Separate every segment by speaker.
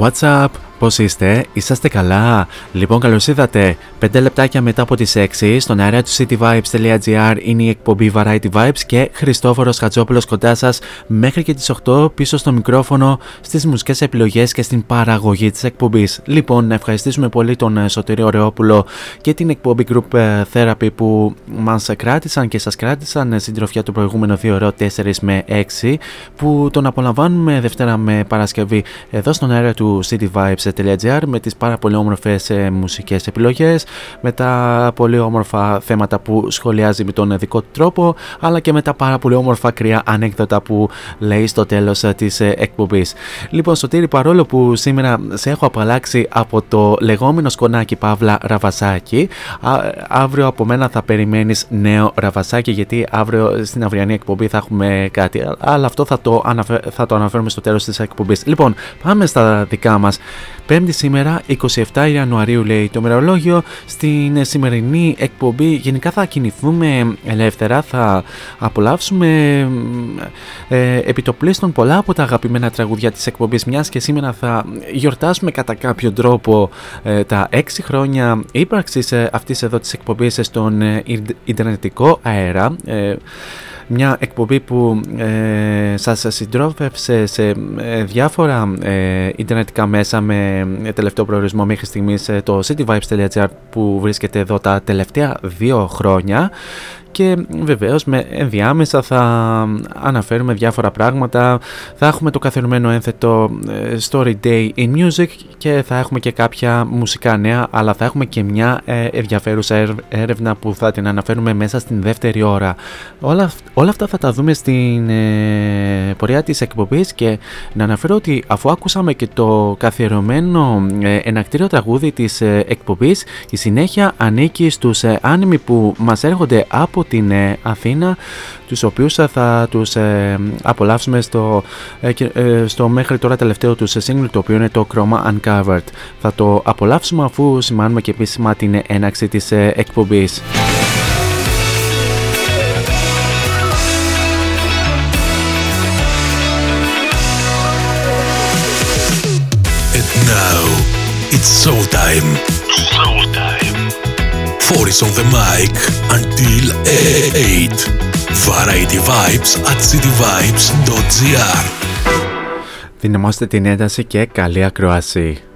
Speaker 1: What's up? Πώς είστε, είσαστε καλά; Λοιπόν, καλώς ήρθατε. 5 λεπτάκια μετά από τις 6 στον αέρα του cityvibes.gr είναι η εκπομπή Variety Vibes και Χριστόφορος Χατζόπουλος κοντά σας μέχρι και τις 8 πίσω στο μικρόφωνο στις μουσικές επιλογές και στην παραγωγή της εκπομπής. Λοιπόν, να ευχαριστήσουμε πολύ τον ε, Σωτήριο Ρεόπουλο και την εκπομπή Group ε, Therapy που μας κράτησαν και σας κράτησαν ε, συντροφιά του προηγούμενου 2 ώρο 4 με 6 που τον απολαμβάνουμε Δευτέρα με Παρασκευή εδώ στον αέρα του cityvibes.gr με τις πάρα πολύ όμορφες ε, μουσικές επιλογές με τα πολύ όμορφα θέματα που σχολιάζει με τον δικό του τρόπο αλλά και με τα πάρα πολύ όμορφα κρυά ανέκδοτα που λέει στο τέλος ε, της ε, εκπομπής. Λοιπόν Σωτήρη παρόλο που σήμερα σε έχω απαλλάξει από το λεγόμενο σκονάκι Παύλα Ραβασάκη α- αύριο από μένα θα περιμένεις νέο Ραβασάκη γιατί αύριο στην αυριανή εκπομπή θα έχουμε κάτι αλλά αυτό θα το, αναφε- θα το αναφέρουμε στο τέλος της εκπομπής. Λοιπόν πάμε στα δικά μας. Πέμπτη σήμερα, 27 Ιανουαρίου λέει το μερολόγιο. Στην σημερινή εκπομπή γενικά θα κινηθούμε ελεύθερα, θα απολαύσουμε ε, επιτοπλίστων πολλά από τα αγαπημένα τραγουδιά της εκπομπής μιας και σήμερα θα γιορτάσουμε κατά κάποιο τρόπο ε, τα 6 χρόνια ύπαρξης ε, αυτής εδώ της εκπομπής στον ε, ιντερ- ιντερνετικό αέρα. Ε, μια εκπομπή που ε, σας συντρόφευσε σε ε, διάφορα ε, ιντερνετικά μέσα με ε, τελευταίο προορισμό μέχρι στιγμής ε, το cityvibes.gr που βρίσκεται εδώ τα τελευταία δύο χρόνια και βεβαίως με ενδιάμεσα θα αναφέρουμε διάφορα πράγματα. Θα έχουμε το καθιερωμένο ένθετο ε, Story Day in Music και θα έχουμε και κάποια μουσικά νέα αλλά θα έχουμε και μια ε, ενδιαφέρουσα έρευ- έρευνα που θα την αναφέρουμε μέσα στην δεύτερη ώρα. Όλα, αυ- όλα αυτά θα τα δούμε στην ε, πορεία της εκπομπής και να αναφέρω ότι αφού άκουσαμε και το καθιερωμένο ε, ενακτήριο τραγούδι της ε, εκπομπής η συνέχεια ανήκει στους ε, άνιμοι που μας έρχονται από
Speaker 2: από την Αθήνα τους οποίους θα τους απολαύσουμε στο, στο μέχρι τώρα τελευταίο τους single το οποίο είναι το Chroma Uncovered. Θα το απολαύσουμε αφού σημάνουμε και επίσημα την έναξη της εκπομπής.
Speaker 3: now, it's showtime. Showtime. Four is on the mic until 8. Variety Vibes at cityvibes.gr
Speaker 2: Δυναμώστε την ένταση και καλή ακροασία.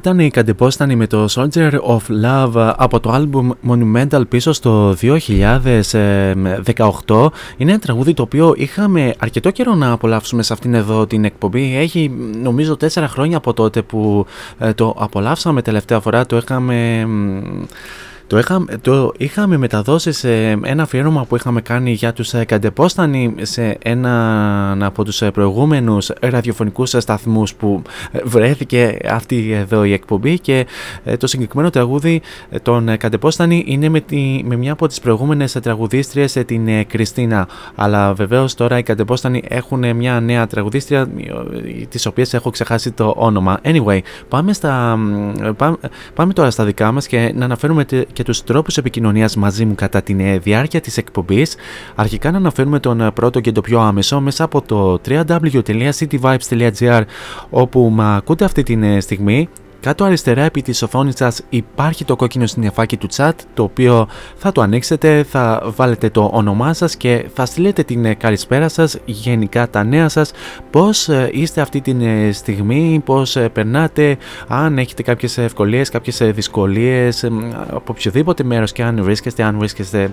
Speaker 1: Ήταν η Καντεπόστανη με το Soldier of Love από το album Monumental πίσω στο 2018. Είναι ένα τραγούδι το οποίο είχαμε αρκετό καιρό να απολαύσουμε σε αυτήν εδώ την εκπομπή. Έχει νομίζω τέσσερα χρόνια από τότε που ε, το απολαύσαμε τελευταία φορά. Το είχαμε το, είχα, το είχαμε μεταδώσει σε ένα αφιέρωμα που είχαμε κάνει για τους ε, Καντεπόστανοι σε έναν από τους ε, προηγούμενους ραδιοφωνικούς σταθμούς που ε, βρέθηκε αυτή εδώ η εκπομπή και το συγκεκριμένο τραγούδι των Καντεπόστανοι είναι με, τη, με μια από τις προηγούμενες τραγουδίστριες την Κριστίνα αλλά βεβαίως τώρα οι Καντεπόστανοι έχουν μια νέα τραγουδίστρια τις οποίες έχω ξεχάσει το όνομα. Anyway, πάμε, στα, πάμε, πάμε τώρα στα δικά μας και να αναφέρουμε και τους τρόπους επικοινωνίας μαζί μου κατά τη ε, διάρκεια της εκπομπής. Αρχικά να αναφέρουμε τον ε, πρώτο και το πιο άμεσο μέσα από το www.cityvibes.gr όπου μα ακούτε αυτή τη ε, στιγμή κάτω αριστερά επί της οθόνης σας υπάρχει το κόκκινο συννεφάκι του chat το οποίο θα το ανοίξετε, θα βάλετε το όνομά σας και θα στείλετε την ε, καλησπέρα σας, γενικά τα νέα σας, πώς ε, είστε αυτή τη ε, στιγμή, πώς περνάτε, αν έχετε κάποιες ευκολίες, κάποιες δυσκολίες από οποιοδήποτε μέρος και αν βρίσκεστε, αν βρίσκεστε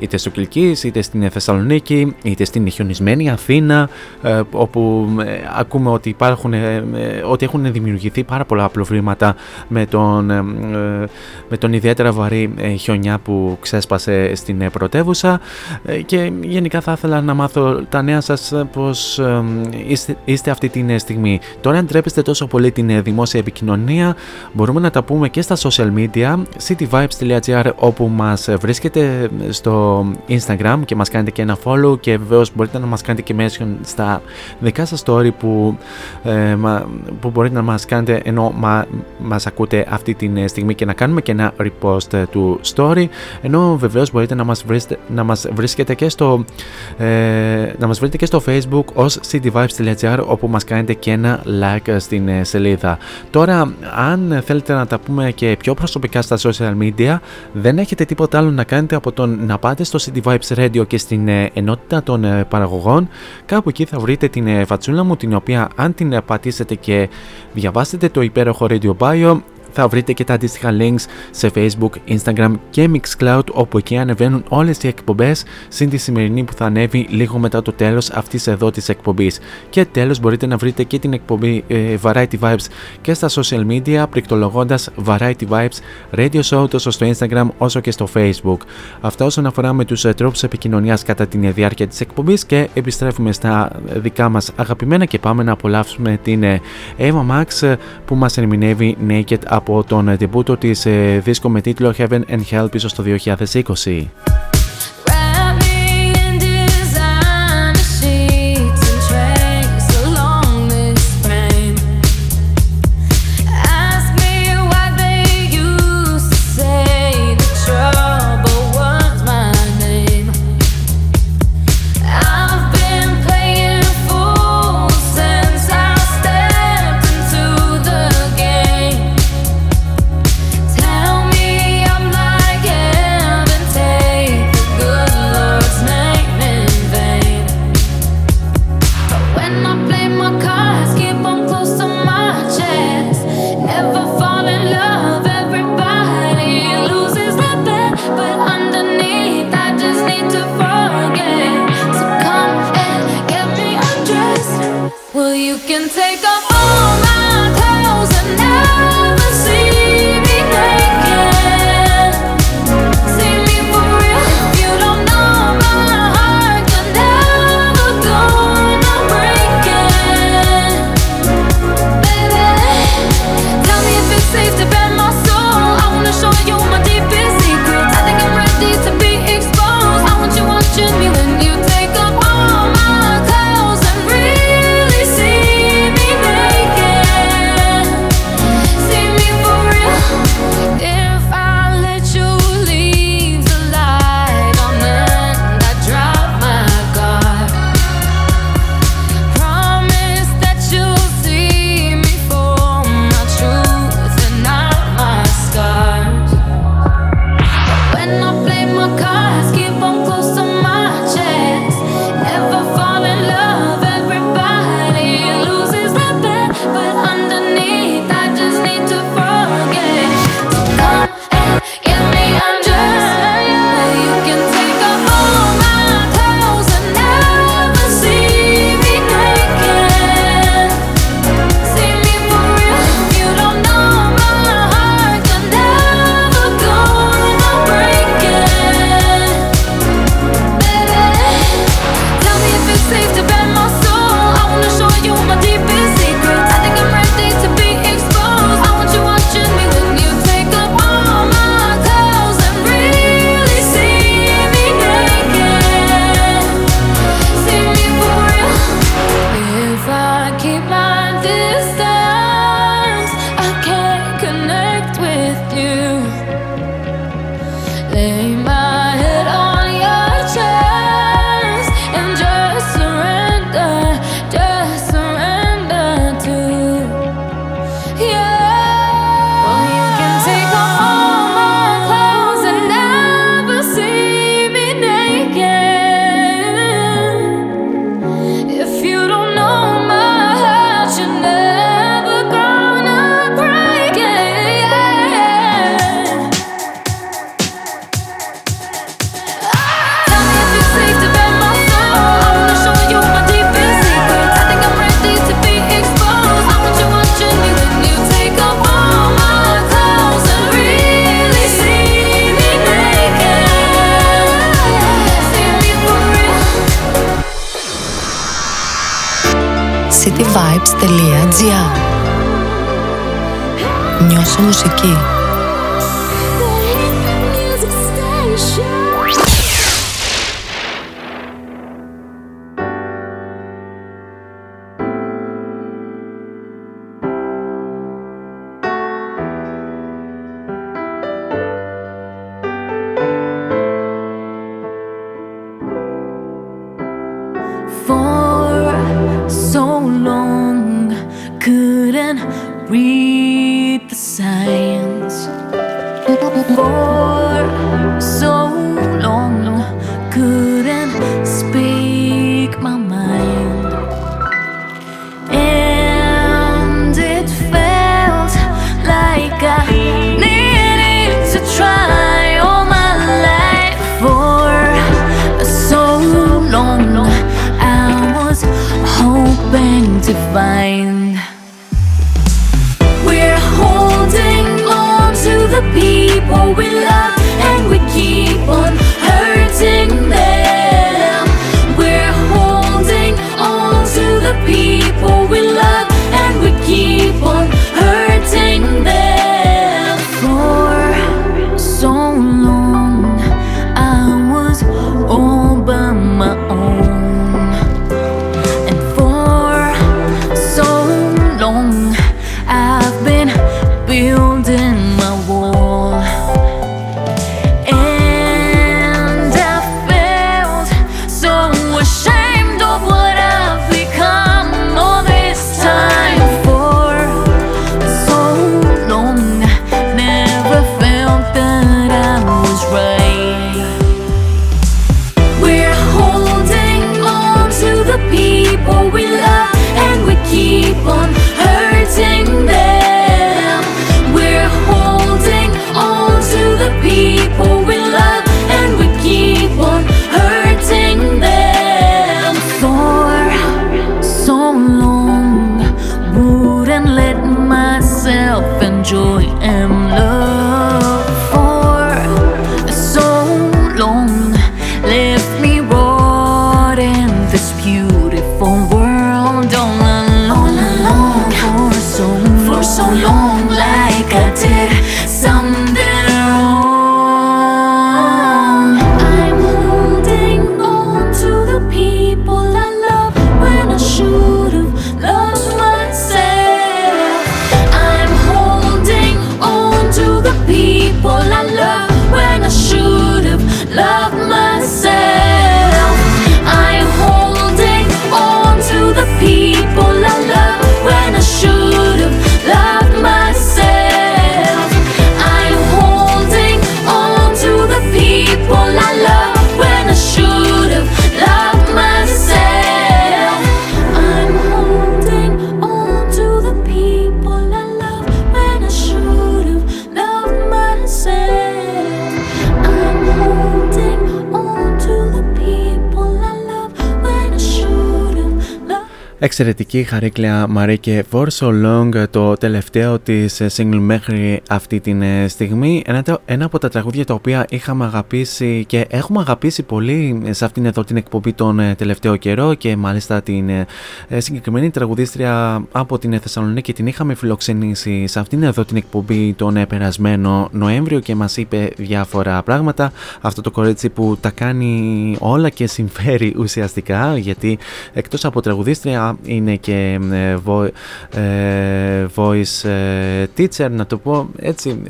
Speaker 1: είτε στο Κιλκής, είτε στην Θεσσαλονίκη, είτε στην χιονισμένη Αθήνα όπου ακούμε ότι υπάρχουν, ότι έχουν δημιουργηθεί πάρα πολλά προβλήματα με τον, ε, με τον ιδιαίτερα βαρύ ε, χιονιά που ξέσπασε στην ε, πρωτεύουσα και γενικά θα ήθελα να μάθω τα νέα σας πως είστε, είστε αυτή τη στιγμή. Τώρα αν τρέπεστε τόσο πολύ την δημόσια επικοινωνία μπορούμε να τα πούμε και στα social media cityvibes.gr όπου μας βρίσκεται στο Instagram και μας κάνετε και ένα follow και βεβαίως μπορείτε να μας κάνετε και mention στα δικά σας story που, που μπορείτε να μας κάνετε ενώ μα, μας ακούτε αυτή τη ε, στιγμή και να κάνουμε και ένα repost ε, του story. Ενώ βεβαίως μπορείτε να μας, βρίσκετε, να μας βρίσκετε και στο ε, να μας βρείτε και στο facebook ως cityvibes.gr όπου μας κάνετε και ένα like στην ε, σελίδα. Τώρα αν θέλετε να τα πούμε και πιο προσωπικά στα social media δεν έχετε τίποτα άλλο να κάνετε από το να πάτε στο City Vibes Radio και στην ενότητα των παραγωγών. Κάπου εκεί θα βρείτε την φατσούλα μου την οποία αν την πατήσετε και διαβάσετε το υπέροχο υπέροχο Radio Bio θα βρείτε και τα αντίστοιχα links σε Facebook, Instagram και Mixcloud όπου εκεί ανεβαίνουν όλες οι εκπομπές συν τη σημερινή που θα ανέβει λίγο μετά το τέλος αυτής εδώ της εκπομπής. Και τέλος μπορείτε να βρείτε και την εκπομπή ε, Variety Vibes και στα social media πληκτρολογώντας Variety Vibes Radio Show τόσο στο Instagram όσο και στο Facebook. Αυτά όσον αφορά με τους ε, τρόπους επικοινωνίας κατά τη διάρκεια της εκπομπής και επιστρέφουμε στα δικά μας αγαπημένα και πάμε να απολαύσουμε την ε, Eva Max ε, που μας ερμηνεύει Naked από τον τεμπούτο της ε, δίσκο με τίτλο Heaven and Hell πίσω στο 2020. Εξαιρετική χαρίκλια Μαρίκε For So Long, το τελευταίο της single μέχρι αυτή τη ε, στιγμή. Ένα, ένα από τα τραγούδια τα οποία είχαμε αγαπήσει και έχουμε αγαπήσει πολύ σε αυτήν εδώ την εκπομπή τον ε, τελευταίο καιρό και μάλιστα την ε, συγκεκριμένη τραγουδίστρια από την Θεσσαλονίκη την είχαμε φιλοξενήσει σε αυτήν εδώ την εκπομπή τον περασμένο Νοέμβριο και μας είπε διάφορα πράγματα. Αυτό το κορίτσι που τα κάνει όλα και συμφέρει ουσιαστικά γιατί εκτός από τραγουδίστρια είναι και ε, ε, voice ε, teacher να το πω έτσι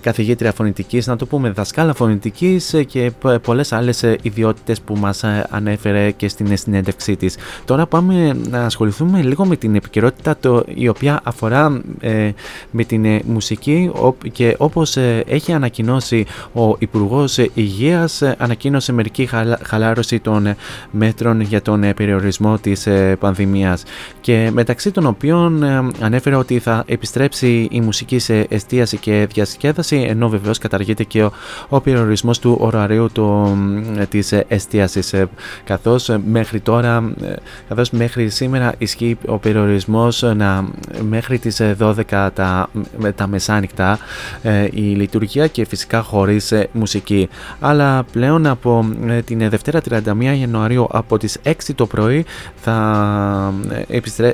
Speaker 1: καθηγήτρια φωνητικής, να το πούμε δασκάλα φωνητικής και πολλές άλλες ιδιότητες που μας ανέφερε και στην συνέντευξή της. Τώρα πάμε να ασχοληθούμε λίγο με την επικαιρότητα το, η οποία αφορά με την μουσική και όπως έχει ανακοινώσει ο Υπουργός Υγείας ανακοίνωσε μερική χαλάρωση των μέτρων για τον περιορισμό της ε, πανδημίας και μεταξύ των οποίων ε, ανέφερε ότι θα επιστρέψει η μουσική σε εστίαση και διασκέδαση διασκέδαση, ενώ βεβαίως καταργείται και ο, ο περιορισμός του ωραρίου της εστίασης. Καθώς μέχρι τώρα, καθώς μέχρι σήμερα ισχύει ο περιορισμός να μέχρι τις 12 τα, τα μεσάνυχτα η λειτουργία και φυσικά χωρίς μουσική. Αλλά πλέον από την Δευτέρα 31 Ιανουαρίου από τις 6 το πρωί θα,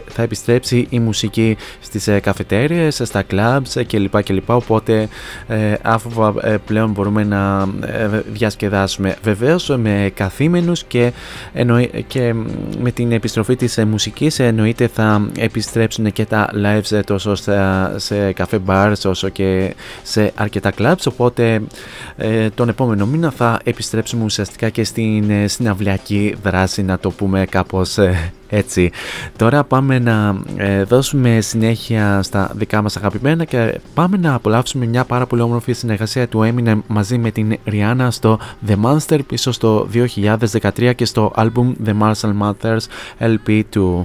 Speaker 1: θα επιστρέψει η μουσική στις ε, καφετέριες, στα κλαμπς κλπ. κλπ. Οπότε ε, αφού ε, πλέον μπορούμε να διασκεδάσουμε. Βεβαίως με καθήμενους και, και με την επιστροφή της μουσικής εννοείται θα επιστρέψουν και τα lives τόσο σε καφέ bars όσο και σε αρκετά clubs. Οπότε τον επόμενο μήνα θα επιστρέψουμε ουσιαστικά και στην συναυλιακή δράση να το πούμε κάπως έτσι. Τώρα πάμε να ε, δώσουμε συνέχεια στα δικά μας αγαπημένα και πάμε να απολαύσουμε μια πάρα πολύ όμορφη συνεργασία του Eminem μαζί με την Rihanna στο The Monster πίσω στο 2013 και στο album The Marshall Mathers LP2.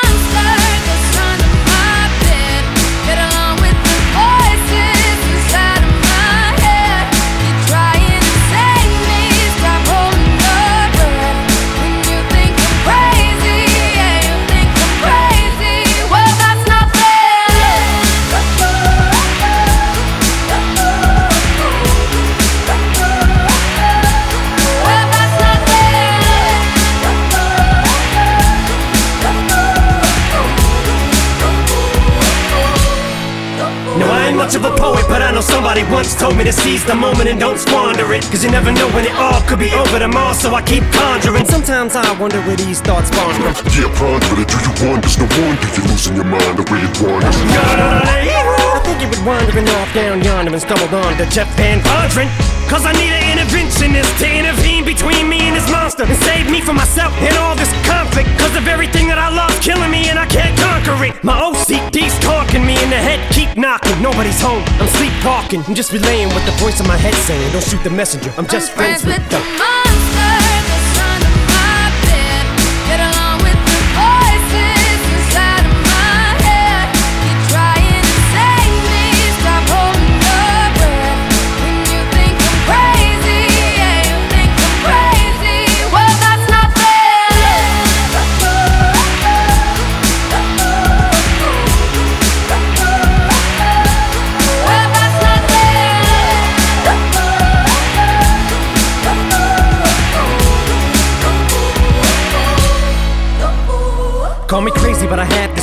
Speaker 4: los somebody once told me to seize the moment and don't squander it. Cause you never know when it all could be over tomorrow, so I keep conjuring. Sometimes I wonder where these thoughts spawn from.
Speaker 5: Yeah, ponder it, do you wonder? There's no wonder if you're losing your mind the way it wanders.
Speaker 4: I think you would wandering off down yonder and stumbled on to Jeff Van Vondren. Cause I need an interventionist to intervene between me and this monster and save me from myself and all this conflict. Cause of everything that I love killing me and I can't conquer it. My OCD's talking me in the head, keep knocking. Nobody's home, I'm sleepwalking. I'm just relaying what the voice in my head saying. Don't shoot the messenger, I'm just
Speaker 6: I'm
Speaker 4: friends, with the.
Speaker 6: monster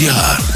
Speaker 6: Yeah.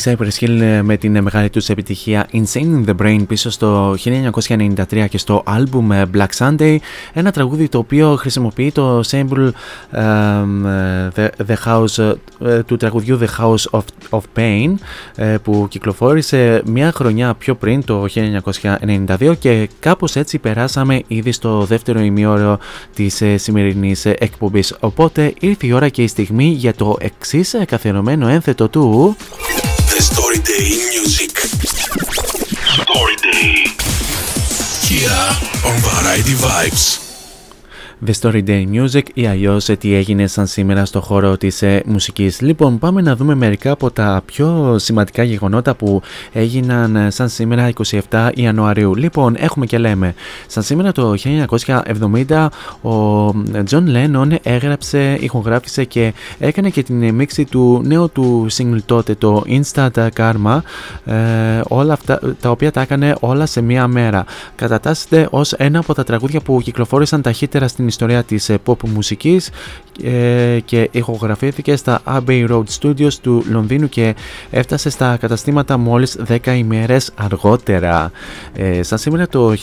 Speaker 1: Ήταν η Cypress Hill με την μεγάλη τους επιτυχία Insane in the Brain πίσω στο 1993 και στο album Black Sunday. Ένα τραγούδι το οποίο χρησιμοποιεί το sample the, the House ε, του τραγουδιού The House of, of Pain ε, που κυκλοφόρησε μια χρονιά πιο πριν το 1992 και κάπως έτσι περάσαμε ήδη στο δεύτερο ημιώρο της ε, σημερινής εκπομπής. Οπότε ήρθε η ώρα και η στιγμή για το εξής καθιερωμένο ένθετο του
Speaker 3: Storyday Music. Storyday. Here on Variety Vibes.
Speaker 1: The Story Day Music ή αλλιώς τι έγινε σαν σήμερα στο χώρο της ε, μουσικής. Λοιπόν, πάμε να δούμε μερικά από τα πιο σημαντικά γεγονότα που έγιναν ε, σαν σήμερα 27 Ιανουαρίου. Λοιπόν, έχουμε και λέμε. Σαν σήμερα το 1970 ο John Lennon έγραψε, ηχογράφησε και έκανε και την μίξη του νέου του single τότε, το Instant Karma. Ε, όλα αυτά τα οποία τα έκανε όλα σε μία μέρα. Κατατάσσεται ως ένα από τα τραγούδια που κυκλοφόρησαν ταχύτερα στην ιστορία της pop μουσικής και ηχογραφήθηκε στα Abbey Road Studios του Λονδίνου και έφτασε στα καταστήματα μόλις 10 ημέρες αργότερα. Ε, σαν σήμερα το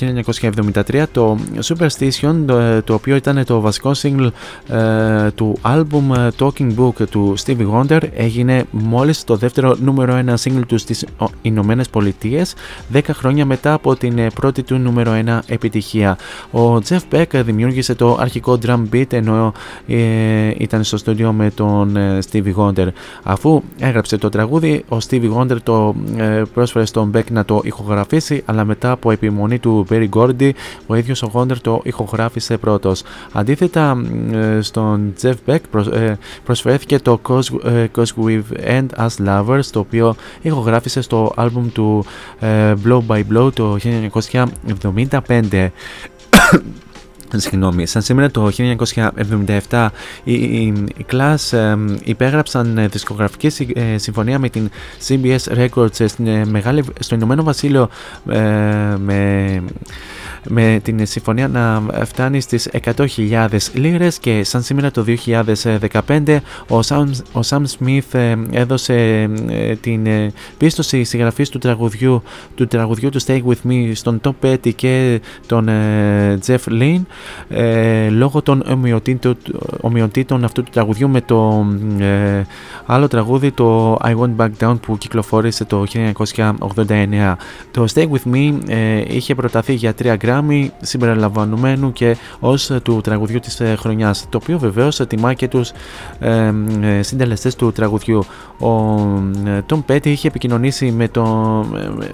Speaker 1: 1973 το Superstition το, το οποίο ήταν το βασικό single ε, του album Talking Book του Stevie Wonder έγινε μόλις το δεύτερο νούμερο 1 single του στις Ηνωμένες Πολιτείες 10 χρόνια μετά από την πρώτη του νούμερο 1 επιτυχία. Ο Jeff Beck δημιούργησε το αρχικό drum beat ενώ ε, ήταν στο στούντιο με τον ε, Stevie Wonder. Αφού έγραψε το τραγούδι, ο Stevie Wonder το ε, πρόσφερε στον Beck να το ηχογραφήσει, αλλά μετά από επιμονή του Barry Gordy, ο ίδιος ο Wonder το ηχογράφησε πρώτος. Αντίθετα, ε, στον Jeff Beck προσφέρθηκε το Cause We've End As Lovers, το οποίο ηχογράφησε στο άλμπουμ του Blow by Blow το 1975. Συγγνώμη, σαν σήμερα το 1977 οι, οι, οι Class ε, υπέγραψαν ε, δισκογραφική ε, συμφωνία με την CBS Records ε, στην, μεγάλη, στο Ηνωμένο Βασίλειο με με την συμφωνία να φτάνει στις 100.000 λίρες και σαν σήμερα το 2015 ο Sam, ο Sam Smith ε, έδωσε ε, την ε, πίστοση συγγραφής του τραγουδιού του τραγουδιού του Stay With Me στον Tom Petty και τον Jeff Lynne λόγω των ομοιοτήτων, αυτού του τραγουδιού με το άλλο τραγούδι το I Won't Back Down που κυκλοφόρησε το 1989 το Stay With Me είχε προταθεί για 3 γκράμμ Grammy συμπεριλαμβανομένου και ως ε, του τραγουδιού της ε, χρονιάς το οποίο βεβαίως τιμά και τους ε, ε, συντελεστές του τραγουδιού. Ο Tom Petty είχε επικοινωνήσει με, το,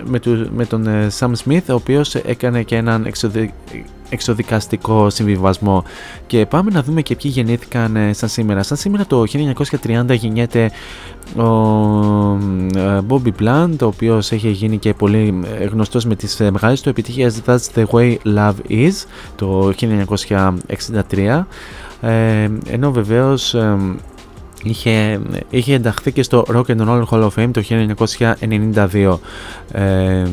Speaker 1: με, με τον Sam Smith ο οποίος έκανε και έναν εξοδι, εξοδικαστικό συμβιβασμό. Και πάμε να δούμε και ποιοι γεννήθηκαν ε, σαν σήμερα. Σαν σήμερα το 1930 γεννιέται ο ε, Bobby Blunt, ο οποίος έχει γίνει και πολύ ε, γνωστός με τις μεγάλες του επιτυχίες That's the way love is το 1963 ενώ βεβαίως είχε, είχε ενταχθεί και στο Rock and Roll Hall of Fame το 1992. Ε,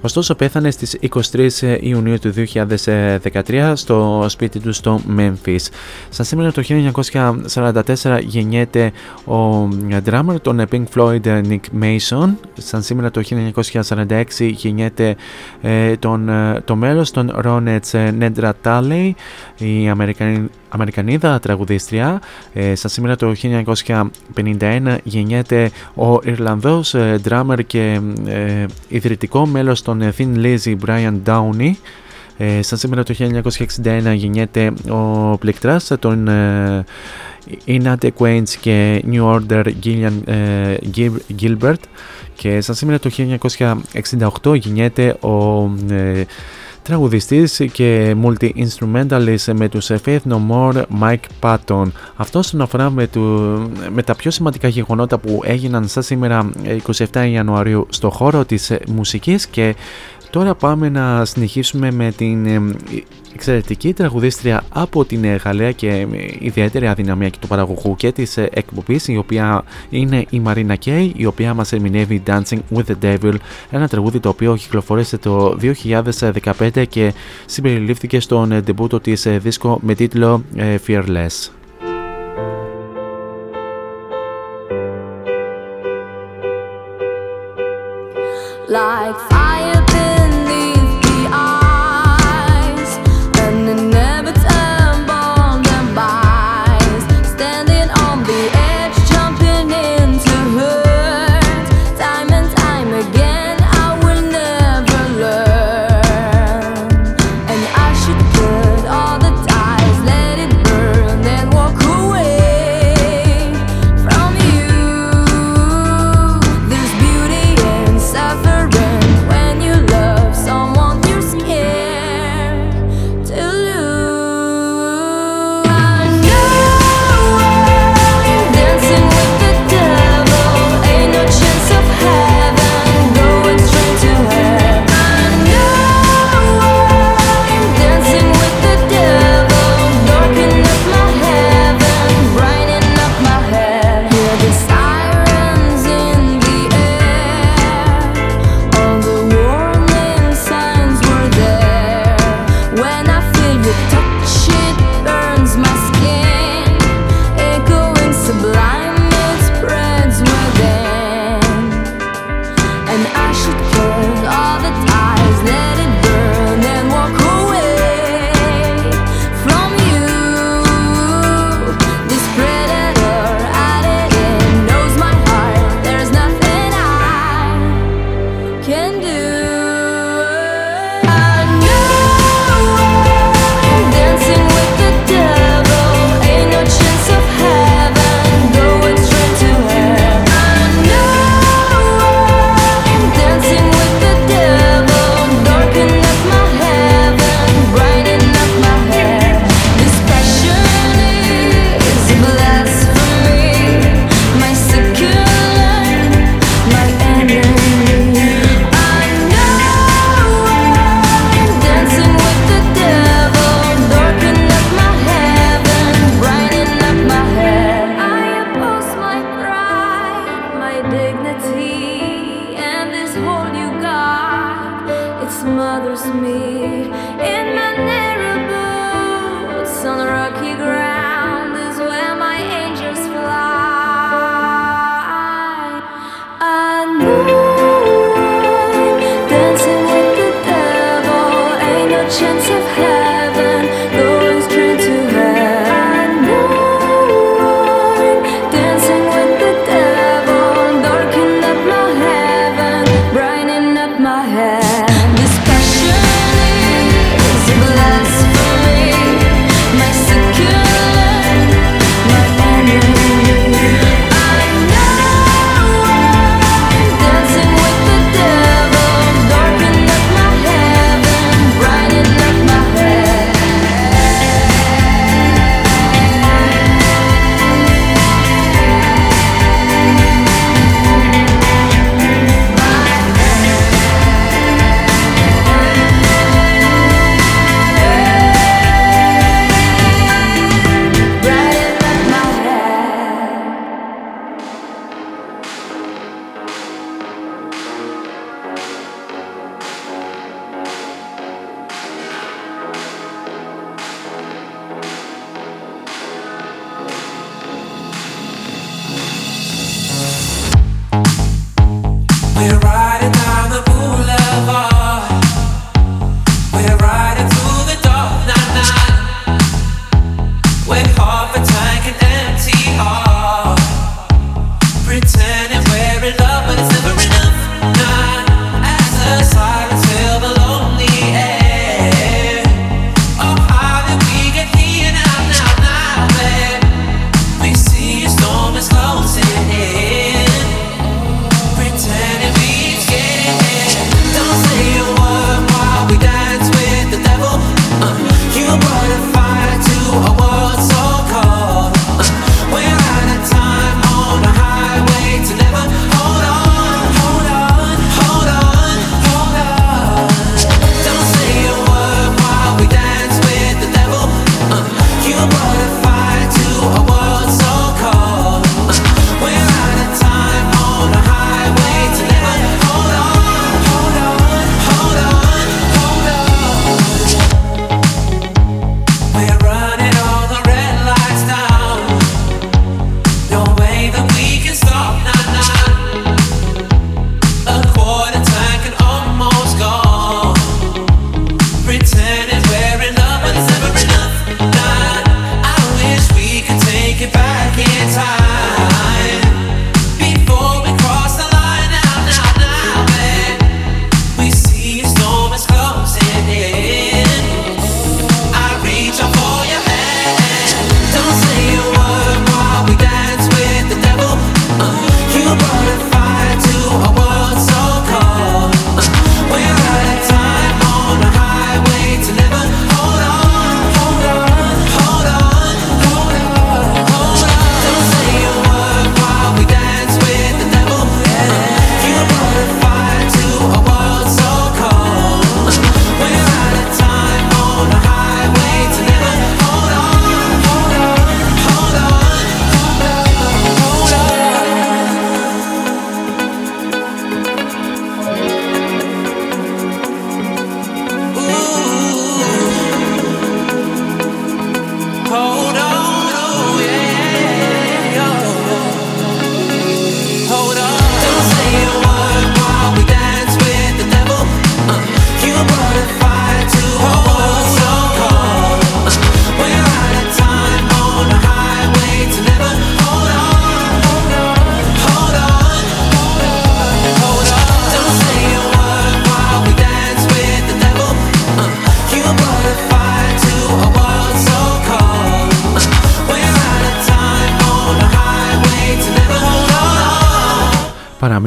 Speaker 1: ωστόσο πέθανε στις 23 Ιουνίου του 2013 στο σπίτι του στο Memphis. Σαν σήμερα το 1944 γεννιέται ο drummer των Pink Floyd Nick Mason. Σαν σήμερα το 1946 γεννιέται ε, τον, το μέλος των Ronettes Nedra Talley, η Αμερικανή Αμερικανίδα τραγουδίστρια. Ε, σαν σήμερα το 1951 γεννιέται ο Ιρλανδός ε, drummer και ε, ιδρυτικό μέλος των Thin Lizzy Brian Downey. Ε, σαν σήμερα το 1961 γεννιέται ο πληκτράς των ε, Inadequates και New Order Gillian ε, Gilbert και σαν σήμερα το 1968 γεννιέται ο ε, τραγουδιστής και multi-instrumentalist με τους Faith No More Mike Patton. Αυτό όσον αφορά με, του, με τα πιο σημαντικά γεγονότα που έγιναν σαν σήμερα 27 Ιανουαρίου στο χώρο της μουσικής και Τώρα πάμε να συνεχίσουμε με την εξαιρετική τραγουδίστρια από την Γαλλία και ιδιαίτερη αδυναμία και του παραγωγού και της εκπομπής η οποία είναι η Marina Kay η οποία μας ερμηνεύει Dancing with the Devil ένα τραγούδι το οποίο κυκλοφόρησε το 2015 και συμπεριλήφθηκε στον ντεμπούτο της δίσκο με τίτλο Fearless.
Speaker 2: Like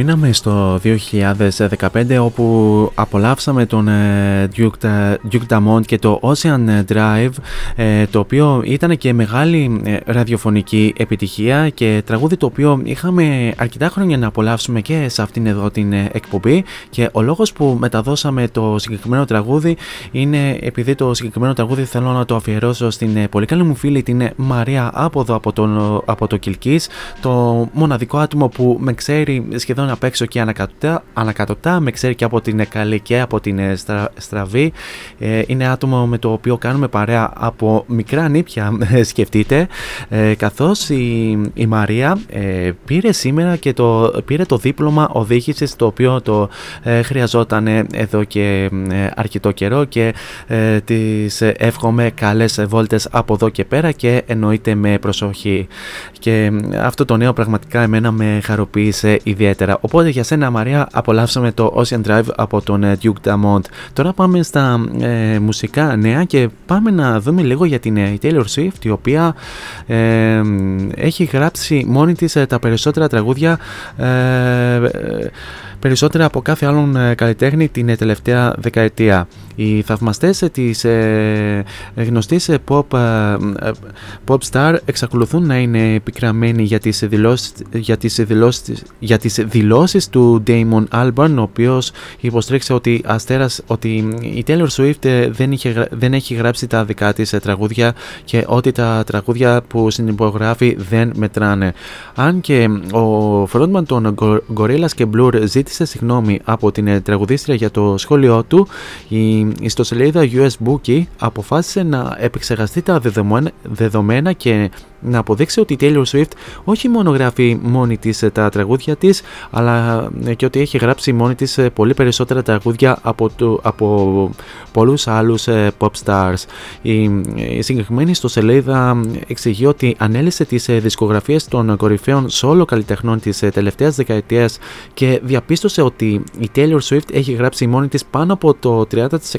Speaker 1: Παραμείναμε στο 2015 όπου απολαύσαμε τον ε, Duke, Duke και το Ocean Drive ε, το οποίο ήταν και μεγάλη ε, ραδιοφωνική επιτυχία και τραγούδι το οποίο είχαμε αρκετά χρόνια να απολαύσουμε και σε αυτήν εδώ την εκπομπή. Και ο λόγος που μεταδώσαμε το συγκεκριμένο τραγούδι είναι επειδή το συγκεκριμένο τραγούδι θέλω να το αφιερώσω στην πολύ καλή μου φίλη την Μαρία Άποδο από, τον, από το Κιλκής το μοναδικό άτομο που με ξέρει σχεδόν απ' έξω και ανακατοτά, ανακατοτά με ξέρει και από την καλή και από την στραβή. είναι άτομο με το οποίο κάνουμε παρέα από μικρά νύπια, σκεφτείτε, καθώς η, η Μαρία πήρε σήμερα και το, πήρε το δίπλωμα οδήγησης το οποίο το χρειαζόταν εδώ και αρκετό καιρό και της εύχομαι καλές βόλτες από εδώ και πέρα και εννοείται με προσοχή. Και αυτό το νέο πραγματικά εμένα με χαροποίησε ιδιαίτερα οπότε για σένα Μαρία απολαύσαμε το Ocean Drive από τον ε, Duke Damont τώρα πάμε στα ε, μουσικά νέα και πάμε να δούμε λίγο για την ε, Taylor Swift η οποία ε, έχει γράψει μόνη της τα περισσότερα τραγούδια περισσότερα από κάθε άλλον καλλιτέχνη την τελευταία δεκαετία. Οι θαυμαστές της ε, γνωστής pop, pop star εξακολουθούν να είναι επικραμένοι για τις δηλώσεις, για τις δηλώσεις, για τις δηλώσεις του Damon Albarn ο οποίος υποστήριξε ότι, αστέρας, ότι η Taylor Swift δεν, είχε, δεν έχει γράψει τα δικά της τραγούδια και ότι τα τραγούδια που συνυπογράφει δεν μετράνε. Αν και ο frontman των Gorillaz και Blur ζήτησε συγγνώμη από την τραγουδίστρια για το σχόλιο του, η η ιστοσελίδα US Bookie αποφάσισε να επεξεργαστεί τα δεδομένα και να αποδείξει ότι η Taylor Swift όχι μόνο γράφει μόνη της τα τραγούδια της αλλά και ότι έχει γράψει μόνη της πολύ περισσότερα τραγούδια από, το, από πολλούς άλλους ε, pop stars. Η, η συγκεκριμένη ιστοσελίδα εξηγεί ότι ανέλησε τις ε, δισκογραφίες των κορυφαίων solo καλλιτεχνών της ε, τελευταίας δεκαετίας και διαπίστωσε ότι η Taylor Swift έχει γράψει μόνη της πάνω από το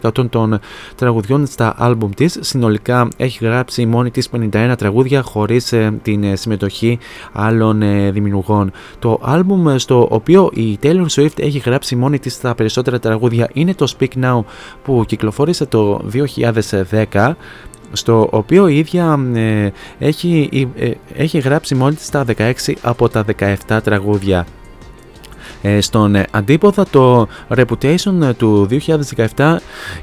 Speaker 1: 30% των τραγουδιών στα άλμπουμ της. Συνολικά έχει γράψει μόνη της 51 τραγούδια χωρίς ε, την ε, συμμετοχή άλλων ε, δημιουργών. Το άλμπουμ στο οποίο η Taylor Swift έχει γράψει μόνη της τα περισσότερα τραγούδια είναι το Speak Now που κυκλοφόρησε το 2010 στο οποίο η ίδια έχει, έχει γράψει μόνη της τα 16 από τα 17 τραγούδια. Ε, στον ε, αντίποδα το Reputation ε, του 2017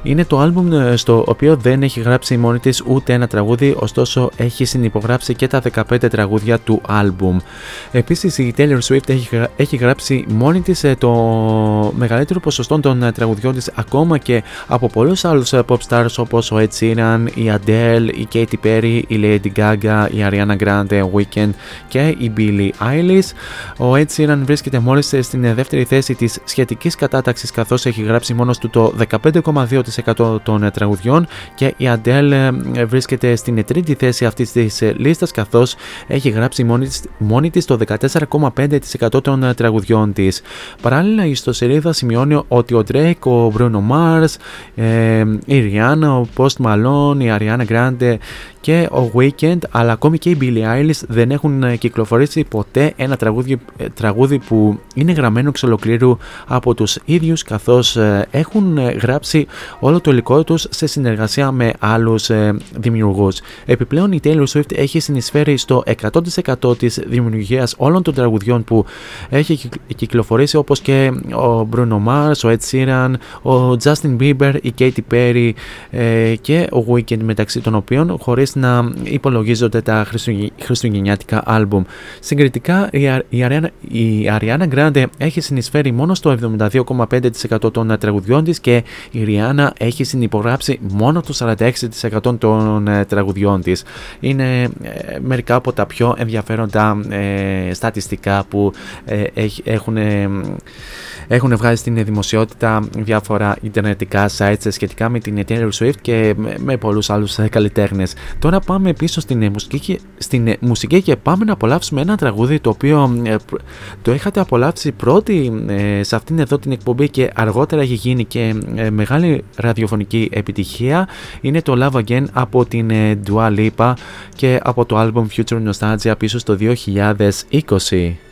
Speaker 1: είναι το άλμπουμ στο οποίο δεν έχει γράψει μόνη της ούτε ένα τραγούδι ωστόσο έχει συνυπογράψει και τα 15 τραγούδια του άλμπουμ. Επίσης η Taylor Swift έχει, έχει γράψει μόνη της το μεγαλύτερο ποσοστό των τραγουδιών της ακόμα και από πολλούς άλλους pop stars όπως ο Ed Sheeran, η Adele, η Katy Perry, η Lady Gaga, η Ariana Grande, Weekend και η Billie Eilish. Ο Ed Sheeran βρίσκεται μόλις στην δεύτερη θέση της σχετικής κατάταξης καθώς έχει γράψει μόνος του το 15,2% των τραγουδιών και η Adele ε, βρίσκεται στην τρίτη θέση αυτής της ε, λίστας καθώς έχει γράψει μόνη της, μόνη της το 14,5% των τραγουδιών της. Παράλληλα η ιστοσελίδα σημειώνει ότι ο Drake, ο Bruno Mars, ε, η Rihanna, ο Post Malone, η Ariana Grande και ο Weekend αλλά ακόμη και η Billie Eilish δεν έχουν ε, κυκλοφορήσει ποτέ ένα τραγούδι, ε, τραγούδι που είναι γραμμένο εξ ολοκλήρου από τους ίδιους καθώς ε, έχουν γράψει όλο το υλικό τους σε συνεργασία με άλλους δημιουργούς. Επιπλέον η Taylor Swift έχει συνεισφέρει στο 100% της δημιουργίας όλων των τραγουδιών που έχει κυκλοφορήσει όπως και ο Bruno Mars, ο Ed Sheeran, ο Justin Bieber, η Katy Perry και ο Weekend μεταξύ των οποίων χωρίς να υπολογίζονται τα χριστουγεννιάτικα άλμπουμ. Συγκριτικά η Ariana, η Ariana Grande έχει συνεισφέρει μόνο στο 72,5% των τραγουδιών της και η Rihanna έχει συνυπογράψει μόνο το 46% των ε, τραγουδιών της. Είναι ε, μερικά από τα πιο ενδιαφέροντα ε, στατιστικά που έχουν έχουν βγάλει στην δημοσιότητα διάφορα ιντερνετικά sites σχετικά με την Taylor Swift και με πολλούς άλλους καλλιτέχνες. Τώρα πάμε πίσω στην μουσική, στην μουσική και πάμε να απολαύσουμε ένα τραγούδι το οποίο ε, το είχατε απολαύσει πρώτη ε, σε αυτήν εδώ την εκπομπή και αργότερα έχει γίνει και ε, μεγάλη ραδιοφωνική επιτυχία. Είναι το Love Again από την Dua Lipa και από το album Future Nostalgia πίσω στο 2020.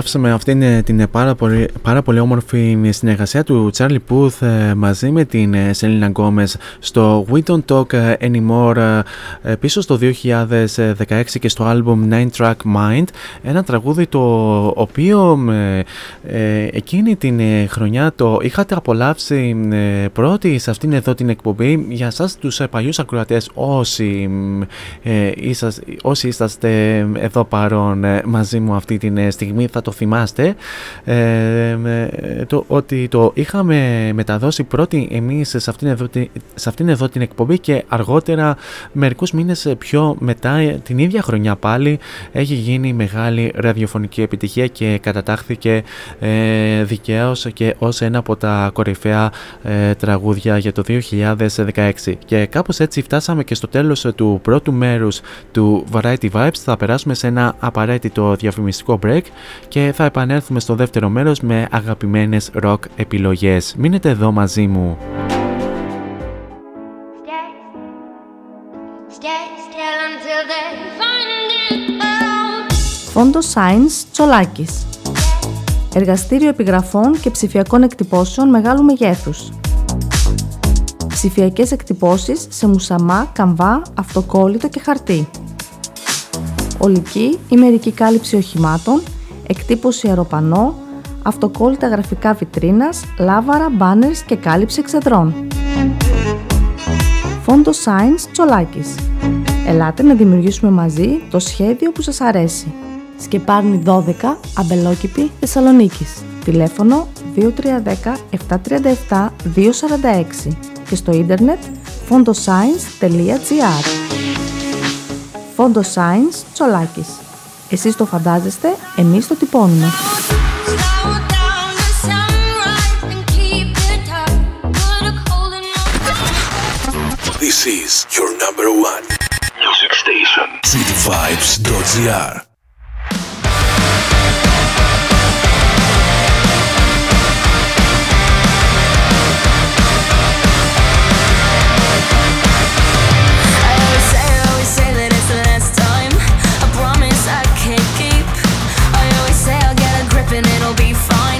Speaker 1: Απολαύσαμε αυτήν ε, την ε, πάρα πολύ, πάρα πολύ όμορφη συνεργασία του Charlie Puth ε, μαζί με την ε, Selena Gomez στο We Don't Talk ε, Anymore ε, πίσω στο 2016 και στο album Nine Track Mind. Ένα τραγούδι το οποίο ε, ε, εκείνη την ε, χρονιά το είχατε απολαύσει ε, πρώτοι σε αυτήν εδώ την εκπομπή. Για σας τους ε, παλιούς ακροατές όσοι, μ, ε, είσαστε, όσοι είσαστε εδώ παρόν ε, μαζί μου αυτή την ε, στιγμή θα το θυμάστε. Ε, ε, το, ότι το είχαμε μεταδώσει πρώτοι εμείς σε αυτήν, εδώ, τη- σε αυτήν εδώ την εκπομπή και αργότερα μερικούς μήνες πιο μετά ε, την ίδια χρονιά πάλι έχει γίνει μεγάλη ραδιοφωνική επιτυχία και κατατάχθηκε ε, δικαίως και ως ένα από τα κορυφαία ε, τραγούδια για το 2016 και κάπως έτσι φτάσαμε και στο τέλος ε, του πρώτου μέρους του Variety Vibes. Θα περάσουμε σε ένα απαραίτητο διαφημιστικό break και θα επανέλθουμε στο δεύτερο μέρος με αγαπημένες rock επιλογές. Μείνετε εδώ μαζί μου.
Speaker 2: Stay still until they find it out.
Speaker 7: Φόντο Science Τσολάκης. Εργαστήριο επιγραφών και ψηφιακών εκτυπώσεων μεγάλου μεγέθους. Ψηφιακές εκτυπώσεις σε μουσαμά, καμβά, αυτοκόλλητο και χαρτί. Ολική ή μερική κάλυψη οχημάτων, εκτύπωση αεροπανό, αυτοκόλλητα γραφικά βιτρίνας, λάβαρα, μπάνερς και κάλυψη εξεδρών. Φόντο Science Τσολάκης. Ελάτε να δημιουργήσουμε μαζί το σχέδιο που σας αρέσει. Σκεπάρνη 12, Αμπελόκηπη, Θεσσαλονίκης. Τηλέφωνο 2310 737 246 και στο ίντερνετ fondoscience.gr Φόντο Science Τσολάκης. Εσείς το φαντάζεστε, εμείς το τυπώνουμε.
Speaker 2: Slow down the sunrise and keep it up. Put a cold in your
Speaker 3: This is your number one music station. cityvibes.gr
Speaker 8: Fine.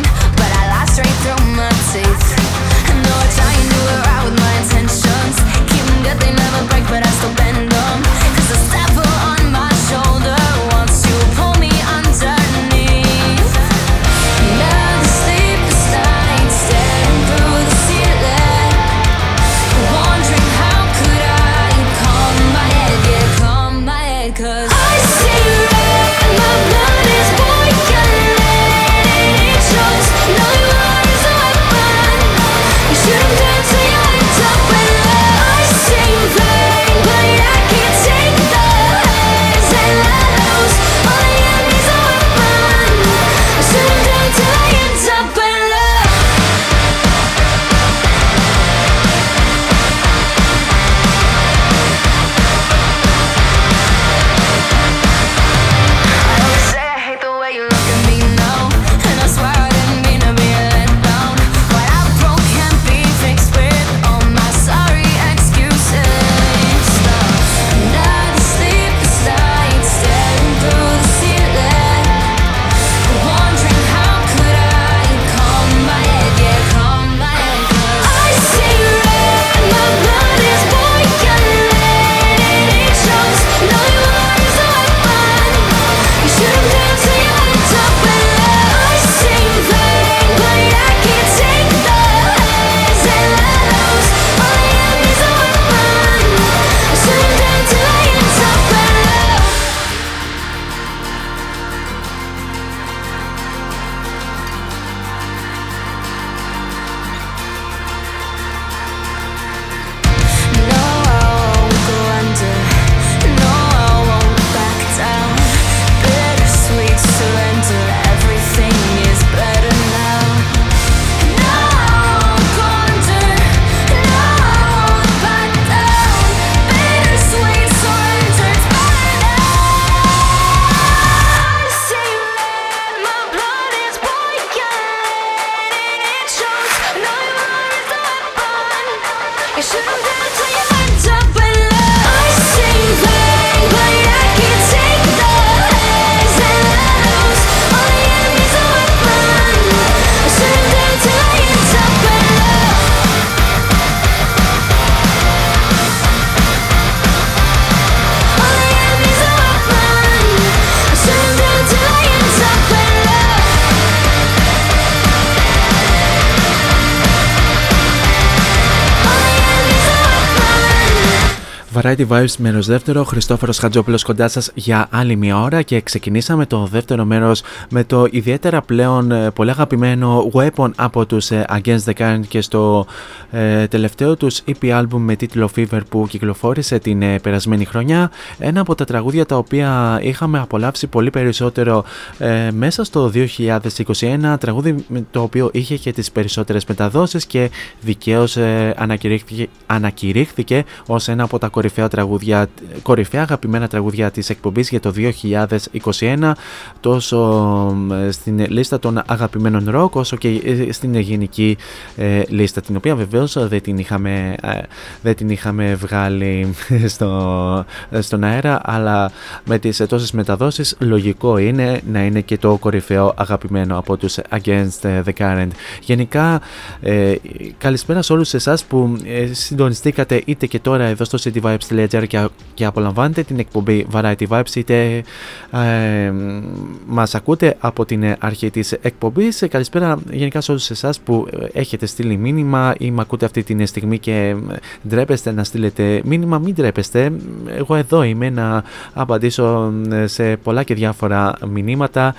Speaker 1: Variety Vibes μέρος δεύτερο, Χριστόφορος Χατζόπουλος κοντά σας για άλλη μια ώρα και ξεκινήσαμε το δεύτερο μέρος με το ιδιαίτερα πλέον ε, πολύ αγαπημένο Weapon από τους ε, Against the Current και στο ε, τελευταίο τους EP album με τίτλο Fever που κυκλοφόρησε την ε, περασμένη χρονιά. Ένα από τα τραγούδια τα οποία είχαμε απολαύσει πολύ περισσότερο ε, μέσα στο 2021 τραγούδι το οποίο είχε και τις περισσότερες μεταδόσεις και δικαίως ανακηρύχθηκε, ανακηρύχθηκε ως ένα από τα κορυφαία, τραγούδια, κορυφαία αγαπημένα τραγούδια της εκπομπής για το 2021 τόσο στην λίστα των αγαπημένων ροκ όσο και ε, στην γενική ε, λίστα την οποία βεβαίως δεν την είχαμε, ε, δεν την είχαμε βγάλει στο, στον αέρα αλλά με τις τόσες μεταδόσεις λογικό είναι να είναι και το κορυφαίο αγαπημένο από τους Against the Current. Γενικά καλησπέρα σε όλους εσάς που συντονιστήκατε είτε και τώρα εδώ στο cityvibes.gr και, και απολαμβάνετε την εκπομπή Variety Vibes είτε ε, μας ακούτε από την αρχή της εκπομπής. Καλησπέρα γενικά σε όλους εσάς που έχετε στείλει μήνυμα ή με ακούτε αυτή τη στιγμή και ντρέπεστε να στείλετε μήνυμα. Μην ντρέπεστε, εγώ εδώ είμαι να απαντήσω σε πολλά και διάφορα μηνύματα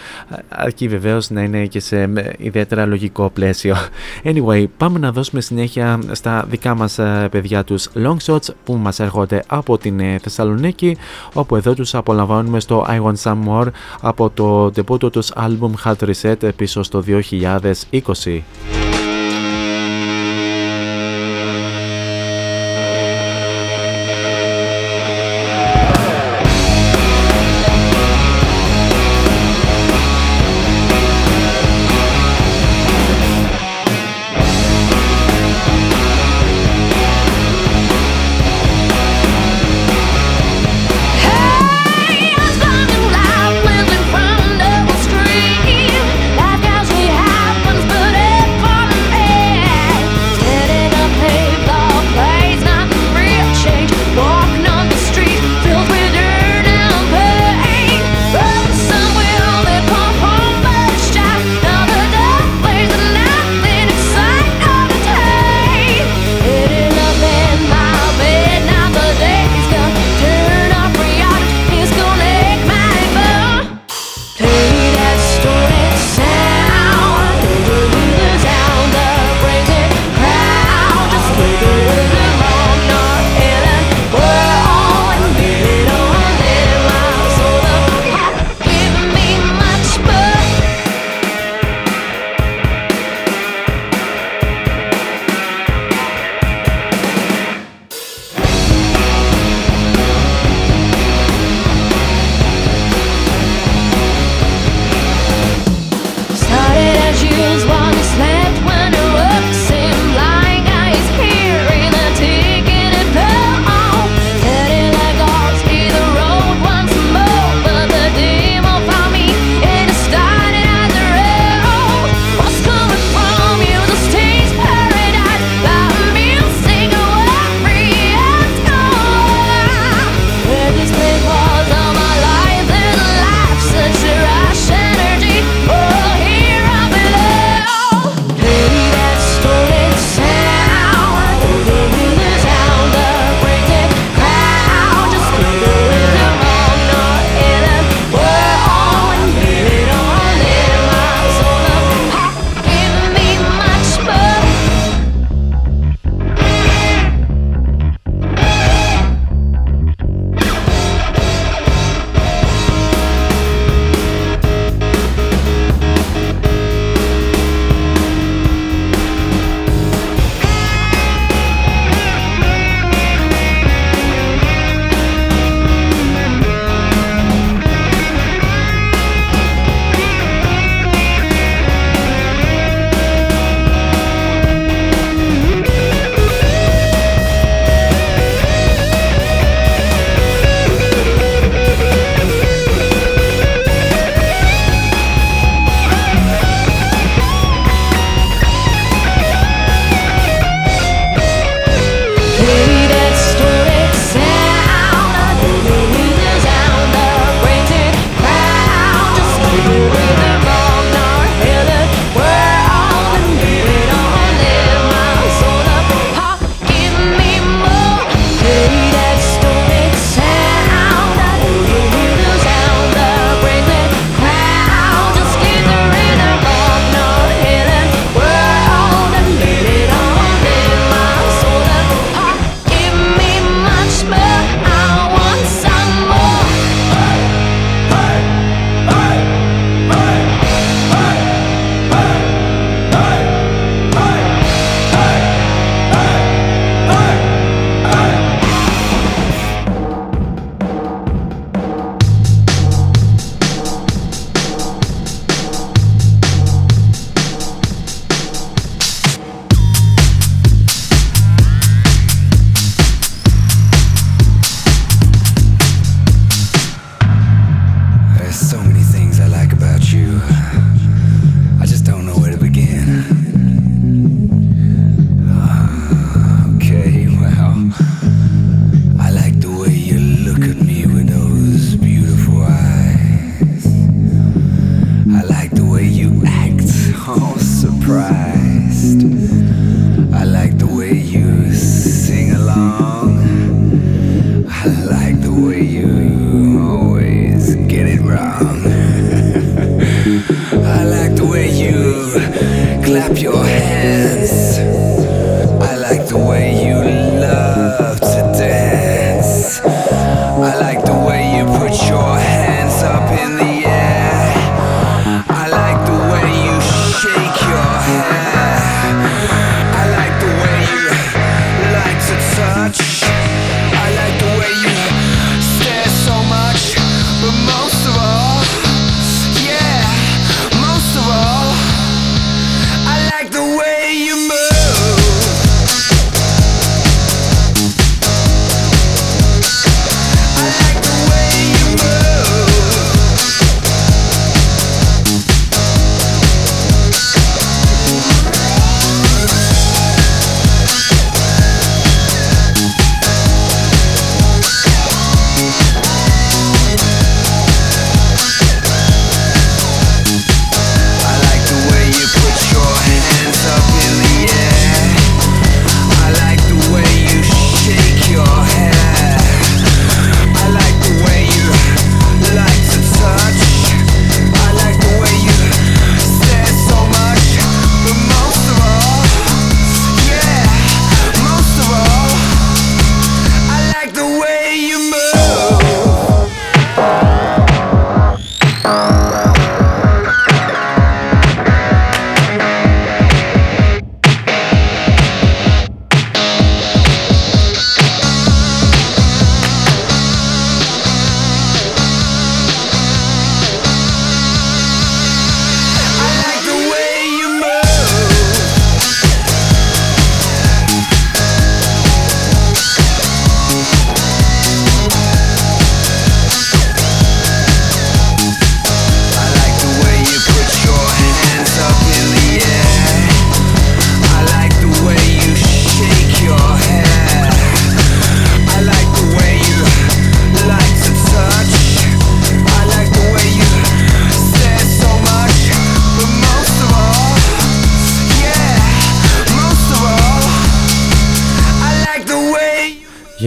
Speaker 1: αρκεί βεβαίως να είναι και σε ιδιαίτερα λογικό πλαίσιο. Anyway, πάμε να δώσουμε συνέχεια στα δικά μας ε, παιδιά τους long shots που μας έρχονται από την ε, Θεσσαλονίκη όπου εδώ τους απολαμβάνουμε στο I Want Some More από το debut τους album Hard Reset πίσω στο 2020.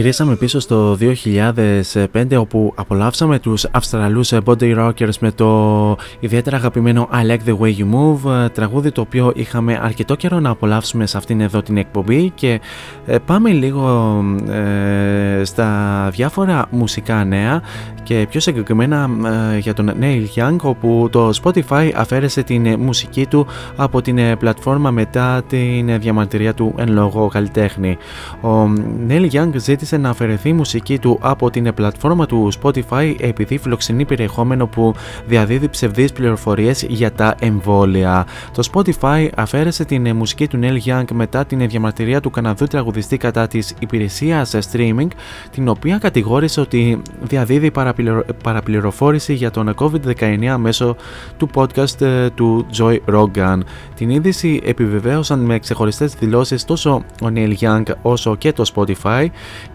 Speaker 1: Γυρίσαμε πίσω στο 2005 όπου απολαύσαμε τους Αυστραλούς Body Rockers με το ιδιαίτερα αγαπημένο I Like The Way You Move τραγούδι το οποίο είχαμε αρκετό καιρό να απολαύσουμε σε αυτήν εδώ την εκπομπή. Και ε, πάμε λίγο ε, στα διάφορα μουσικά νέα και πιο συγκεκριμένα ε, για τον Neil Young όπου το Spotify αφαίρεσε την μουσική του από την ε, πλατφόρμα μετά την διαμαρτυρία του εν λόγω καλλιτέχνη. Ο Neil Young ζήτησε να αφαιρεθεί η μουσική του από την πλατφόρμα του Spotify επειδή φιλοξενεί περιεχόμενο που διαδίδει ψευδείς πληροφορίες για τα εμβόλια. Το Spotify αφαίρεσε την μουσική του Neil Young μετά την διαμαρτυρία του Καναδού τραγουδιστή κατά της υπηρεσίας streaming την οποία κατηγόρησε ότι διαδίδει παραπληρο... παραπληροφόρηση για τον COVID-19 μέσω του podcast ε, του Joy Rogan. Την είδηση επιβεβαίωσαν με ξεχωριστές δηλώσεις τόσο ο Neil Young όσο και το Spotify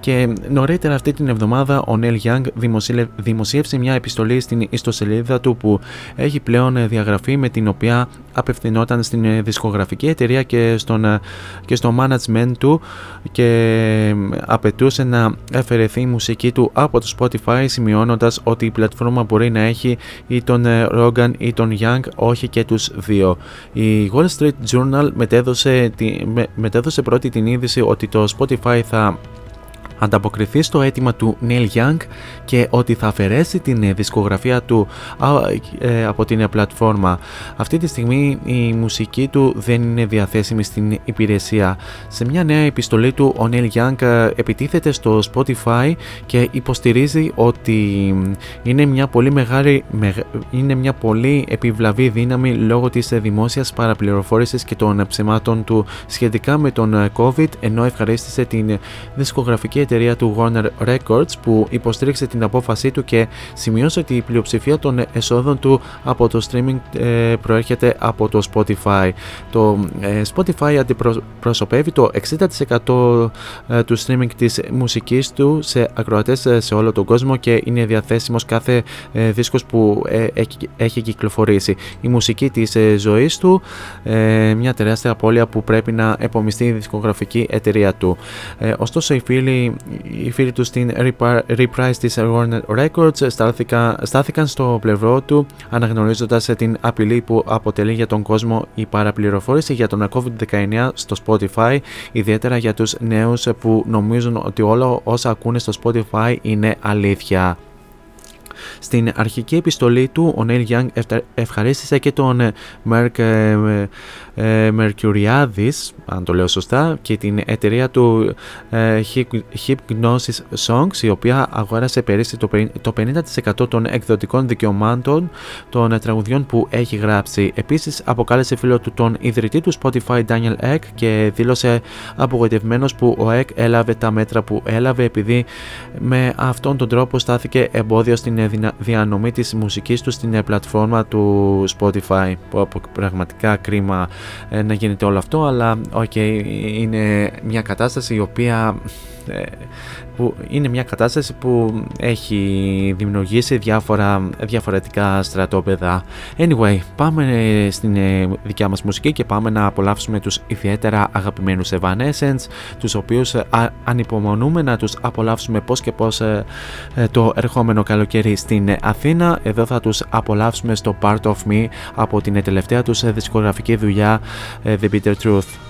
Speaker 1: και νωρίτερα αυτή την εβδομάδα ο Neil Young δημοσίευ- δημοσίευσε μια επιστολή στην ιστοσελίδα του που έχει πλέον ε, διαγραφεί με την οποία απευθυνόταν στην ε, δισκογραφική εταιρεία και, στον, ε, και στο management του και ε, απαιτούσε να αφαιρεθεί η μουσική του από το Spotify σημειώνοντας ότι η πλατφόρμα μπορεί να έχει ή τον ε, Rogan ή τον Young όχι και τους δύο. Η Wall Street Journal μετέδωσε, τη- με- μετέδωσε πρώτη την είδηση ότι το Spotify θα ανταποκριθεί στο αίτημα του Neil Young και ότι θα αφαιρέσει την ε, δισκογραφία του α, ε, από την ε, πλατφόρμα. Αυτή τη στιγμή η μουσική του δεν είναι διαθέσιμη στην υπηρεσία. Σε μια νέα επιστολή του ο Neil Young ε, επιτίθεται στο Spotify και υποστηρίζει ότι είναι μια πολύ μεγάλη μεγα- είναι μια πολύ επιβλαβή δύναμη λόγω της ε, δημόσιας παραπληροφόρησης και των ε, ψεμάτων του σχετικά με τον ε, COVID ενώ ευχαρίστησε την ε, δισκογραφική εταιρεία του Warner Records που υποστήριξε την απόφασή του και σημειώσε ότι η πλειοψηφία των εσόδων του από το streaming ε, προέρχεται από το Spotify. Το ε, Spotify αντιπροσωπεύει το 60% ε, του streaming της μουσικής του σε ακροατές ε, σε όλο τον κόσμο και είναι διαθέσιμος κάθε ε, δίσκος που ε, έχει, έχει κυκλοφορήσει. Η μουσική της ε, ζωής του, ε, μια τεράστια απώλεια που πρέπει να επομιστεί η δισκογραφική εταιρεία του. Ε, ωστόσο οι φίλοι οι φίλοι τους στην Reprise της Warner Records στάθηκαν, στάθηκαν στο πλευρό του αναγνωρίζοντας την απειλή που αποτελεί για τον κόσμο η παραπληροφόρηση για τον COVID-19 στο Spotify ιδιαίτερα για τους νέους που νομίζουν ότι όλα όσα ακούνε στο Spotify είναι αλήθεια. Στην αρχική επιστολή του, ο Neil Young ευχαρίστησε και τον Merck ε, Mercuriadis, αν το λέω σωστά, και την εταιρεία του ε, Hypnosis Songs, η οποία αγόρασε πέρυσι το 50% των εκδοτικών δικαιωμάτων των τραγουδιών που έχει γράψει. Επίσης, αποκάλεσε φίλο του τον ιδρυτή του Spotify Daniel Ek και δήλωσε απογοητευμένος που ο Ek έλαβε τα μέτρα που έλαβε επειδή με αυτόν τον τρόπο στάθηκε εμπόδιο στην διανομή της μουσικής του στην πλατφόρμα του Spotify που πραγματικά κρίμα ε, να γίνεται όλο αυτό αλλά οκ είναι μια κατάσταση η οποία ε, που είναι μια κατάσταση που έχει δημιουργήσει διάφορα διαφορετικά στρατόπεδα. Anyway, πάμε στην ε, δικιά μας μουσική και πάμε να απολαύσουμε τους ιδιαίτερα αγαπημένους Evanescence, τους οποίους ανυπομονούμε να τους απολαύσουμε πώς και πώς το ερχόμενο καλοκαίρι στην Αθήνα. Εδώ θα τους απολαύσουμε στο Part of Me από την τελευταία τους δισκογραφική δουλειά The Bitter Truth.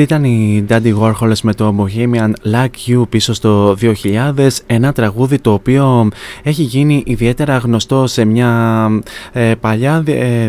Speaker 1: Αυτή ήταν η Daddy Warhols με το Bohemian Like You πίσω στο 2000, ένα τραγούδι το οποίο έχει γίνει ιδιαίτερα γνωστό σε μια ε, παλιά ε,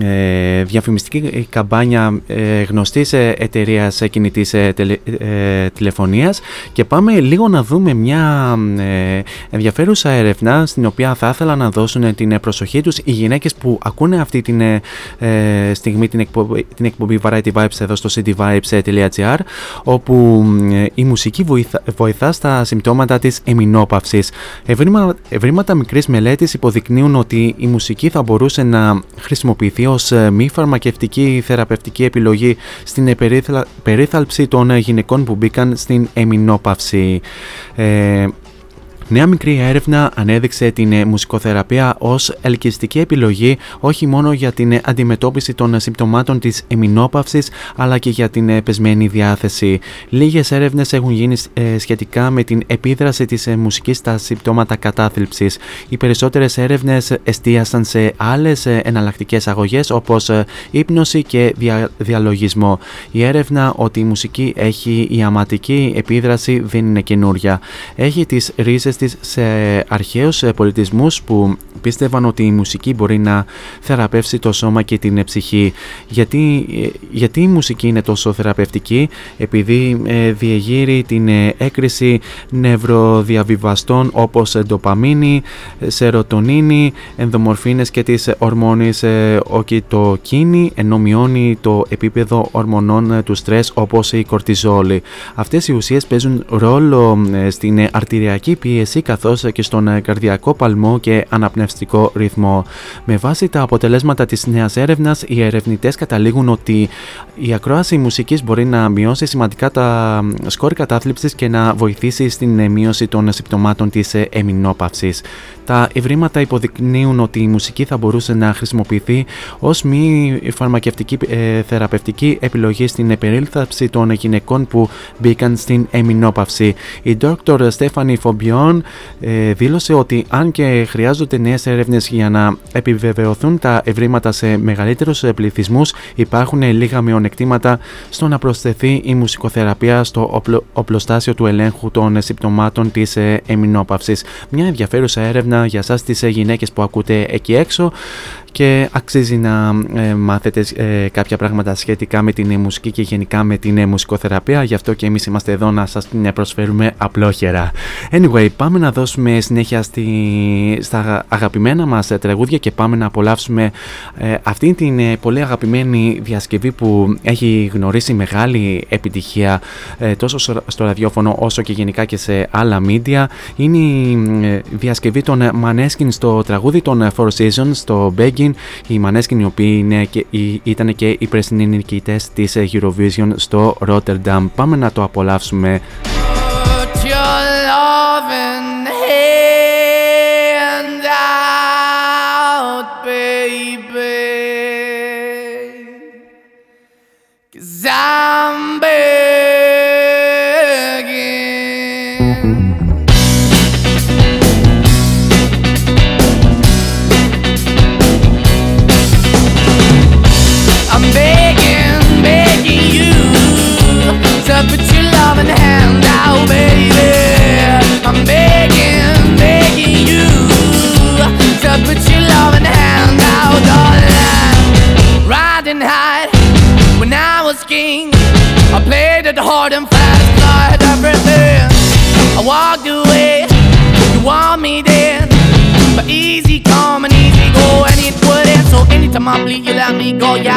Speaker 1: ε, διαφημιστική καμπάνια ε, γνωστής ε, εταιρείας ε, κινητής ε, τελε- ε, τηλεφωνίας και πάμε λίγο να δούμε μια ε, ενδιαφέρουσα έρευνα στην οποία θα ήθελα να δώσουν την προσοχή τους οι γυναίκες που ακούνε αυτή την ε, ε, στιγμή την εκπομπή, την εκπομπή Variety Vibes εδώ στο cityvibes.gr όπου ε, η μουσική βοηθά, βοηθά στα συμπτώματα της εμεινόπαυσης. Ευρήμα, ευρήματα μικρής μελέτης υποδεικνύουν ότι η μουσική θα μπορούσε να χρησιμοποιηθεί ως ε, μη φαρμακευτική θεραπευτική επιλογή στην ε, περίθαλ- περίθαλψη των ε, γυναικών που μπήκαν στην εμεινόπαυση. Ε, Νέα μικρή έρευνα ανέδειξε την ε, μουσικοθεραπεία ως ελκυστική επιλογή όχι μόνο για την ε, αντιμετώπιση των ε, συμπτωμάτων της εμεινόπαυσης αλλά και για την ε, πεσμένη διάθεση. Λίγες έρευνες έχουν γίνει ε, σχετικά με την επίδραση της ε, μουσικής στα συμπτώματα κατάθλιψης. Οι περισσότερες έρευνες εστίασαν σε άλλες ε, εναλλακτικές αγωγές όπως ε, ύπνωση και δια- διαλογισμό. Η έρευνα ότι η μουσική έχει ιαματική επίδραση δεν είναι καινούρια. Έχει τις ρίζες πατέρες της σε αρχαίους ε, πολιτισμούς που πίστευαν ότι η μουσική μπορεί να θεραπεύσει το σώμα και την ψυχή. Γιατί, ε, γιατί η μουσική είναι τόσο θεραπευτική, επειδή ε, διεγείρει την ε, έκρηση νευροδιαβιβαστών όπως ντοπαμίνη, σερωτονίνη, ενδομορφίνες και τις ορμόνες ε, οκιτοκίνη, ενώ μειώνει το επίπεδο ορμονών ε, του στρες όπως η κορτιζόλη. Αυτές οι ουσίες παίζουν ρόλο ε, στην ε, αρτηριακή πίεση καθώς και στον ε, καρδιακό παλμό και αναπνευστικό ρυθμό. Με βάση τα αποτελέσματα της νέας έρευνας, οι ερευνητές καταλήγουν ότι η ακρόαση μουσικής μπορεί να μειώσει σημαντικά τα σκόρ κατάθλιψης και να βοηθήσει στην ε, μείωση των συμπτωμάτων της ε, εμεινόπαυσης. Τα ευρήματα υποδεικνύουν ότι η μουσική θα μπορούσε να χρησιμοποιηθεί ως μη φαρμακευτική ε, θεραπευτική επιλογή στην επερίλθαψη των γυναικών που μπήκαν στην εμεινόπαυση. Η Dr. Stephanie Φομπιόν ε, δήλωσε ότι αν και χρειάζονται νέες έρευνες για να επιβεβαιωθούν τα ευρήματα σε μεγαλύτερους πληθυσμούς, υπάρχουν λίγα μειονεκτήματα στο να προσθεθεί η μουσικοθεραπεία στο οπλο- οπλοστάσιο του ελέγχου των συμπτωμάτων της ε, εμεινόπαυσης. Μια ενδιαφέρουσα έρευνα για σας τις ε, γυναίκες που ακούτε εκεί έξω και αξίζει να ε, μάθετε ε, κάποια πράγματα σχετικά με την ε, μουσική και γενικά με την ε, μουσικοθεραπεία γι' αυτό και εμείς είμαστε εδώ να σας την ε, προσφέρουμε απλόχερα. Anyway, πάμε να δώσουμε συνέχεια στη, στα αγαπημένα μας ε, τραγούδια και πάμε να απολαύσουμε ε, αυτή την ε, πολύ αγαπημένη διασκευή που έχει γνωρίσει μεγάλη επιτυχία ε, τόσο στο, στο ραδιόφωνο όσο και γενικά και σε άλλα media. Είναι η ε, διασκευή των ε, Maneskin στο τραγούδι των ε, Four Seasons, στο Begging. Οι Maneskin οι οποίοι είναι και, οι- ήταν και οι πρέσινοι νικητές της ε, Eurovision στο Rotterdam. Πάμε να το απολαύσουμε.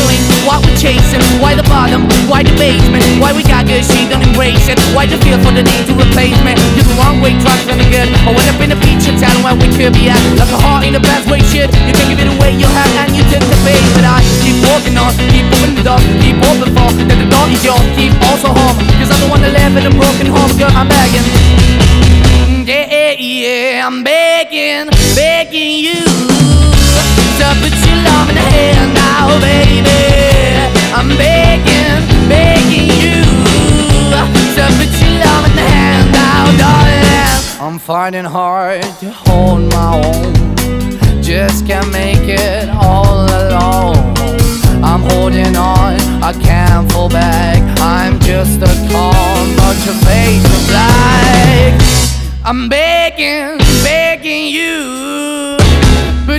Speaker 6: soul. Why we chasing? Why the bottom? Why the basement? Why we got good, she don't embrace it? Why the feel for the need to replace me? You're the wrong way, trying to good. I went up in the feature town where we could be at. Like a heart in the best way, shit. You can give it away, you have, and you took the bait. But I keep walking on, keep opening the door, keep open for that the door is yours. Keep also home, cause the one that live in a broken home, girl. I'm begging. Yeah, Yeah, yeah, I'm begging, begging you love in now, baby. I'm begging, begging you love in now, darling. I'm finding hard to hold my own, just can't make it all alone. I'm holding on, I can't fall back. I'm just a calm, but your face is black. I'm begging, begging you.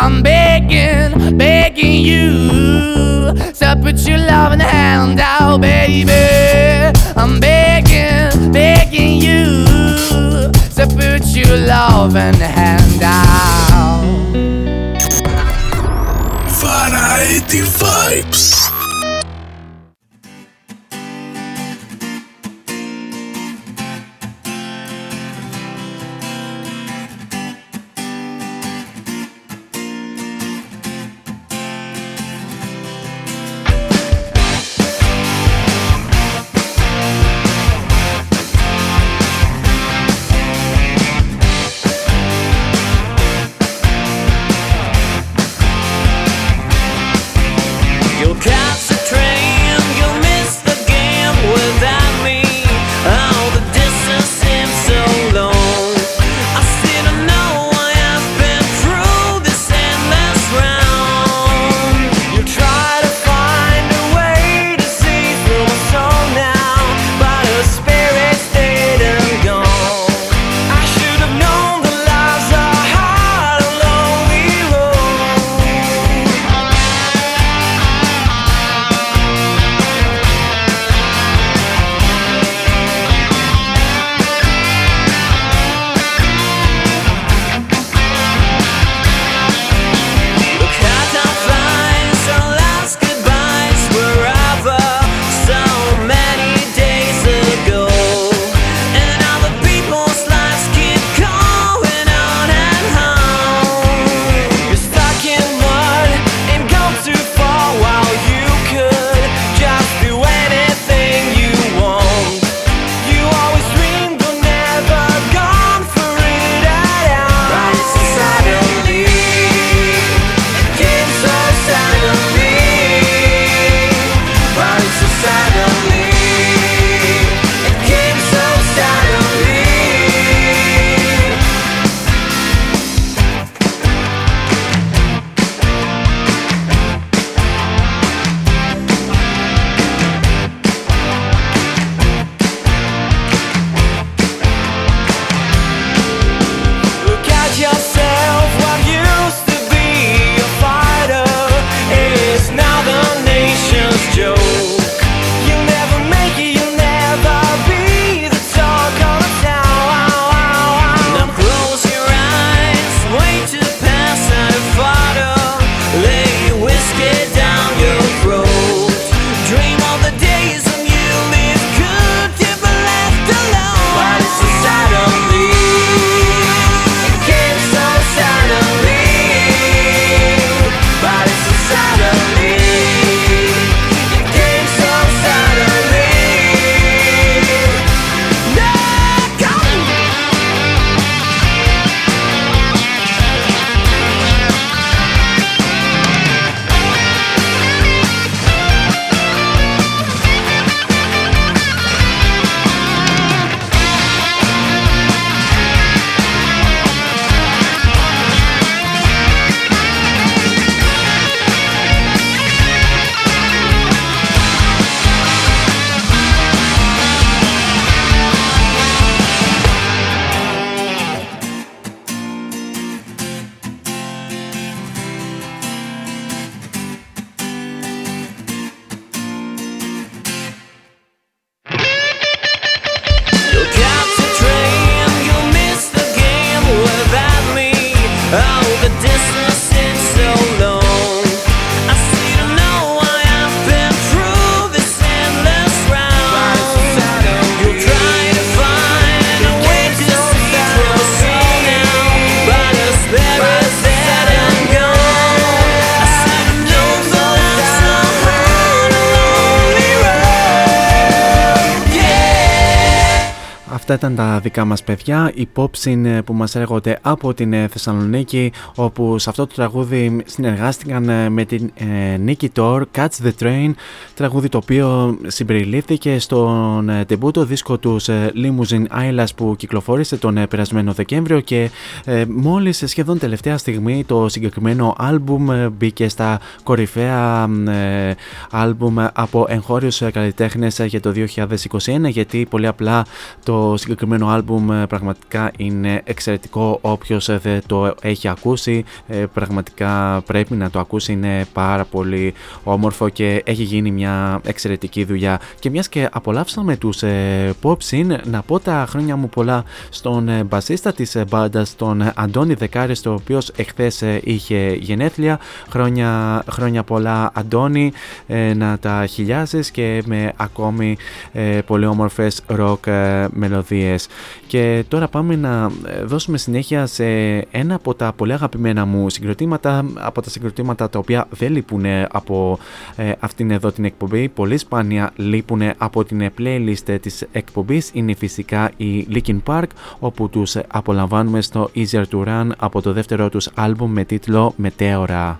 Speaker 6: I'm begging, begging you to put your loving hand out, baby. I'm begging, begging you to put your loving hand out.
Speaker 3: Variety Vibes.
Speaker 1: Δικά μας παιδιά, οι pop που μας έρχονται από την ε, Θεσσαλονίκη όπου σε αυτό το τραγούδι συνεργάστηκαν ε, με την ε, Nicky Tor, Catch the Train τραγούδι το οποίο συμπεριλήφθηκε στον ε, τεμπούτο δίσκο τους ε, Limousine Islas που κυκλοφόρησε τον ε, περασμένο Δεκέμβριο και ε, μόλις σχεδόν τελευταία στιγμή το συγκεκριμένο άλμπουμ ε, μπήκε στα κορυφαία ε, άλμπουμ από εγχώριους ε, καλλιτέχνες ε, για το 2021 γιατί πολύ απλά το συγκεκριμένο άλμπουμ ε, πραγματικά είναι εξαιρετικό. Όποιος ε, δεν το έχει ακούσει ε, πραγματικά πρέπει να το ακούσει. Είναι πάρα πολύ όμορφο και έχει γίνει μια εξαιρετική δουλειά. Και μιας και απολαύσαμε τους ε, Pop Scene να πω τα χρόνια μου πολλά στον ε, μπασίστα της ε, μπάντας τον ε, Αντώνη Δεκάρης το οποίος εχθές ε, είχε γενέθλια. Χρόνια, χρόνια πολλά Αντώνη ε, να τα χιλιάζεις και με ακόμη ε, πολύ όμορφες rock ε, μελωδίες και τώρα πάμε να ε, δώσουμε συνέχεια σε ένα από τα πολύ αγαπημένα μου συγκροτήματα από τα συγκροτήματα τα οποία δεν λείπουν από ε, αυτήν εδώ την εκπομπή πολύ σπάνια λείπουν από την ε, playlist ε, της εκπομπής είναι φυσικά η Linkin Park όπου τους ε, απολαμβάνουμε στο Easier to Run από το δεύτερο τους άλμπουμ με τίτλο Meteora.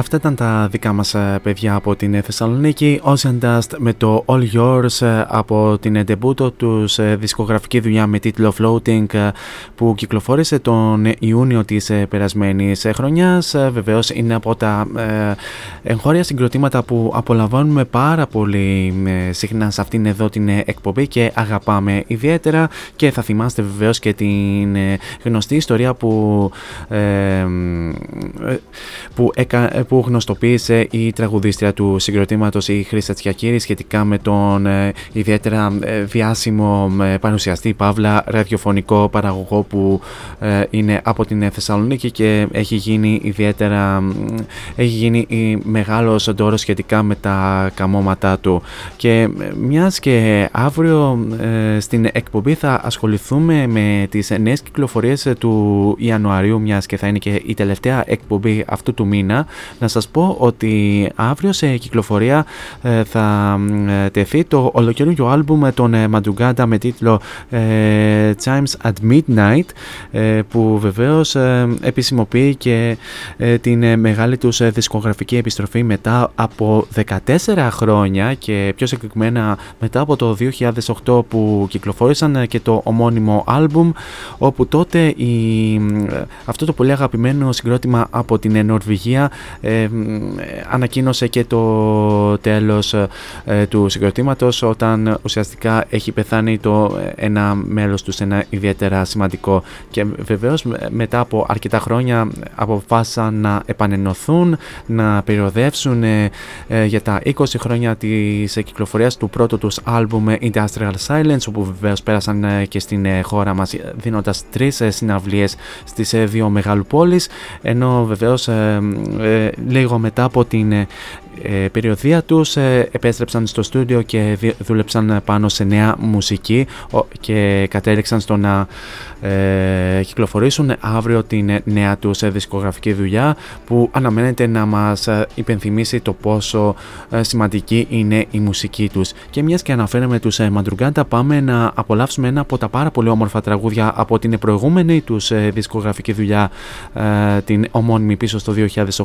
Speaker 1: Αυτά ήταν τα δικά μας ε, παιδιά από την ε, Θεσσαλονίκη. Ocean Dust με το All Yours ε, από την ντεμπούτο τους δισκογραφική δουλειά με τίτλο Floating που κυκλοφόρησε τον Ιούνιο της περασμένης χρονιάς. Βεβαίως είναι από τα εγχώρια συγκροτήματα που απολαμβάνουμε πάρα πολύ συχνά σε αυτήν εδώ την εκπομπή και αγαπάμε ιδιαίτερα. Και θα θυμάστε βεβαίως και την γνωστή ιστορία που, που, εκα, που γνωστοποίησε η τραγουδίστρια του συγκροτήματος η Χρήστας Τσιακύρη σχετικά με τον ε, ιδιαίτερα ε, διάσημο ε, παρουσιαστή Παύλα ραδιοφωνικό παραγωγό που ε, είναι από την Θεσσαλονίκη και έχει γίνει ιδιαίτερα έχει γίνει μεγάλος ντόρος σχετικά με τα καμώματά του. Και μιας και αύριο στην εκπομπή θα ασχοληθούμε με τις νέες κυκλοφορίες του Ιανουαρίου μιας και θα είναι και η τελευταία εκπομπή αυτού του μήνα να σας πω ότι αύριο σε κυκλοφορία ε, θα ε, τεθεί το ολοκαίριο άλμπουμ με τον ε, Μαντουγκάντα με τίτλο Chimes at Midnight που βεβαίως επισημοποιεί και την μεγάλη τους δισκογραφική επιστροφή μετά από 14 χρόνια και πιο συγκεκριμένα μετά από το 2008 που κυκλοφόρησαν και το ομώνυμο άλμπουμ όπου τότε η, αυτό το πολύ αγαπημένο συγκρότημα από την Νορβηγία ανακοίνωσε και το τέλος ε, του συγκροτήματος όταν ουσιαστικά έχει πεθάνει το ε, ένα μέλος τους, ένα ιδιαίτερα σημαντικό. Και βεβαίως μετά από αρκετά χρόνια αποφάσισαν να επανενωθούν, να περιοδεύσουν ε, για τα 20 χρόνια της κυκλοφορίας του πρώτου τους άλμπουμ Industrial Silence όπου βεβαίως πέρασαν και στην χώρα μας δίνοντας τρεις συναυλίες στις δύο μεγάλου πόλεις. Ενώ βεβαίως λίγο μετά από την ε, ε, περιοδία τους ε, επέστρεψαν στο στούντιο και δούλεψαν πάνω σε νέα μουσική και κατέληξαν στο να ε, κυκλοφορήσουν αύριο την νέα τους δισκογραφική δουλειά που αναμένεται να μας υπενθυμίσει το πόσο σημαντική είναι η μουσική τους. Και μιας και αναφέραμε τους Μαντρουγκάντα πάμε να απολαύσουμε ένα από τα πάρα πολύ όμορφα τραγούδια από την προηγούμενη τους δισκογραφική δουλειά την ομώνυμη πίσω στο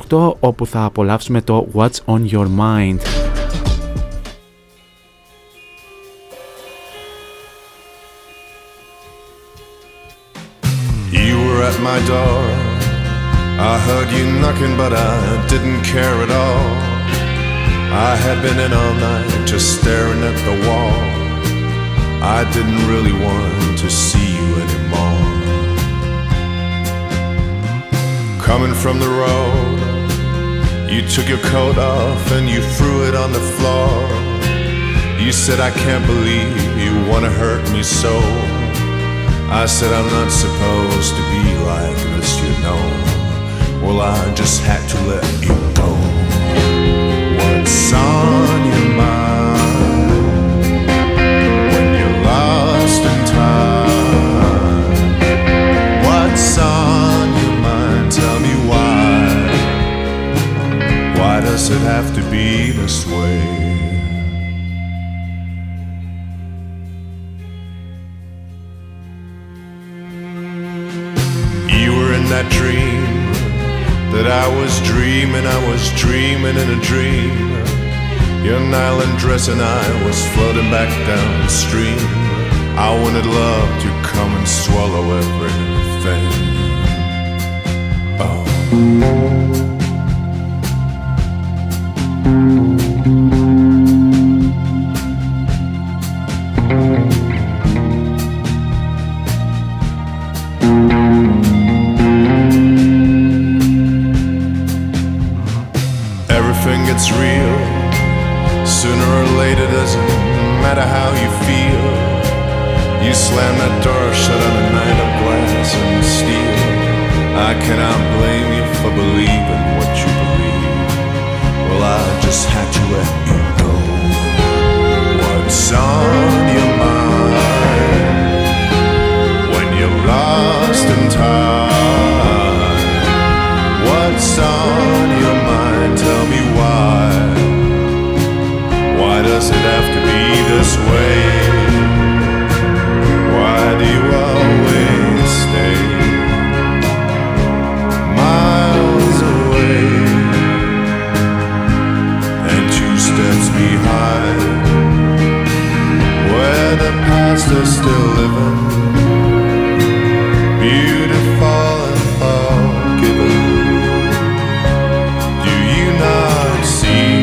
Speaker 1: 2008 όπου θα απολαύσουμε το What's on your mind.
Speaker 9: You were at my door. I heard you knocking, but I didn't care at all. I had been in all night just staring at the wall. I didn't really want to see you anymore. Coming from the road you took your coat off and you threw it on the floor. You said, I can't believe you wanna hurt me so. I said, I'm not supposed to be like this, you know. Well, I just had to let you go. What's on Why does it have to be this way? You were in that dream that I was dreaming, I was dreaming in a dream. Your nylon dress and I was floating back downstream. I wanted love to come and swallow everything. Oh. I cannot blame you for believing what you believe. Well, I just had to let you go. What's on your mind when you're lost in time? What's on your mind? Tell me why. Why does it have to be this way? past still living. Beautiful and forgiven. Do you not see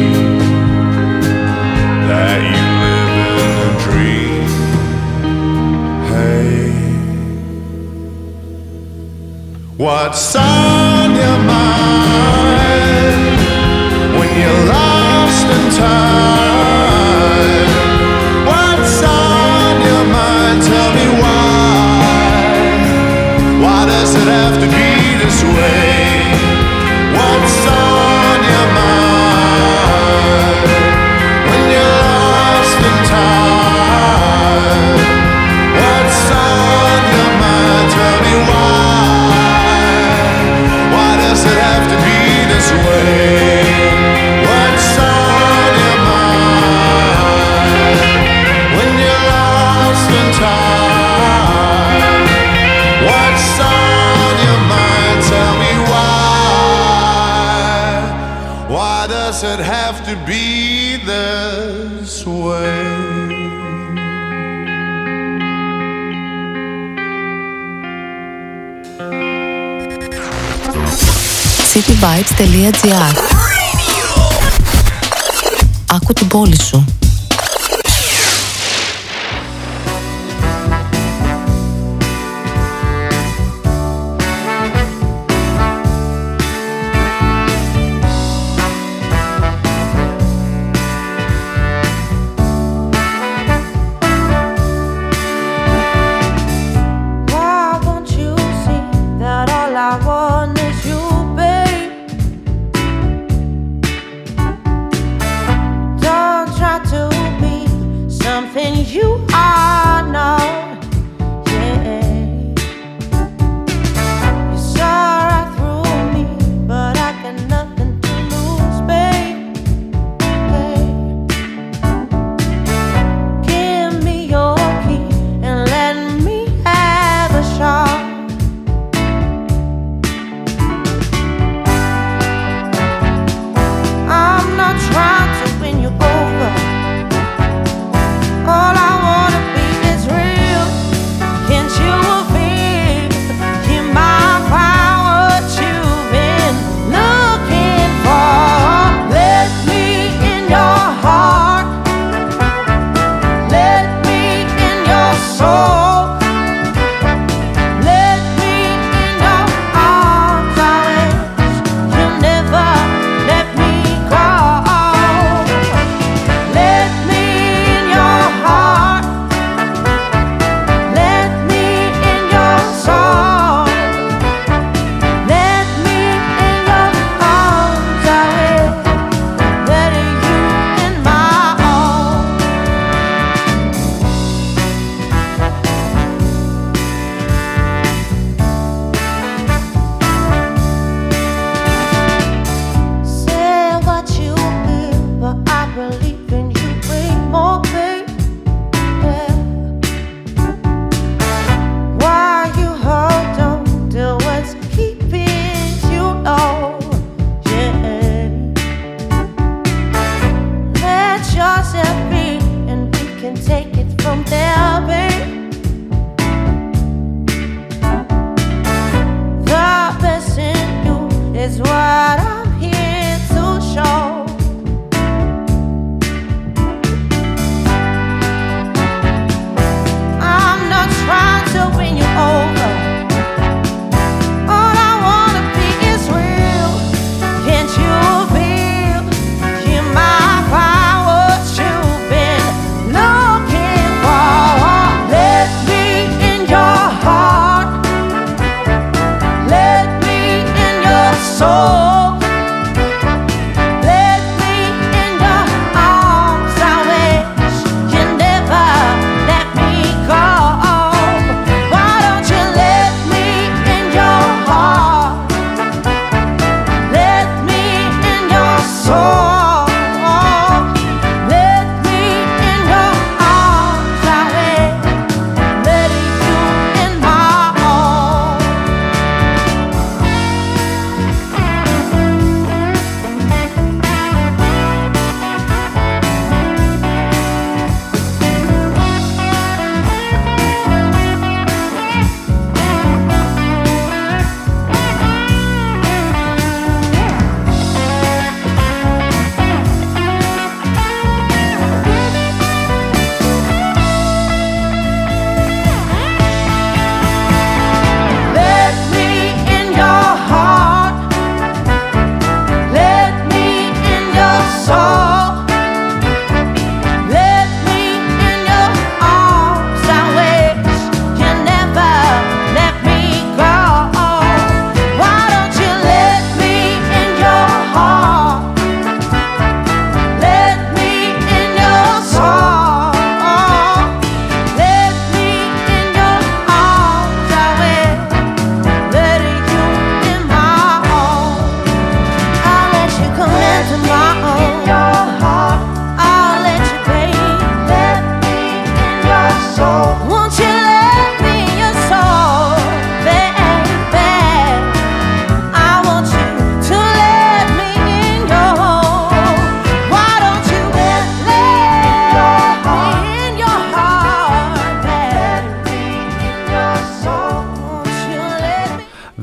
Speaker 9: that you live in a dream? Hey, what's on your mind when you're lost in time? it have to be? guess have to be this
Speaker 10: Άκου την πόλη σου.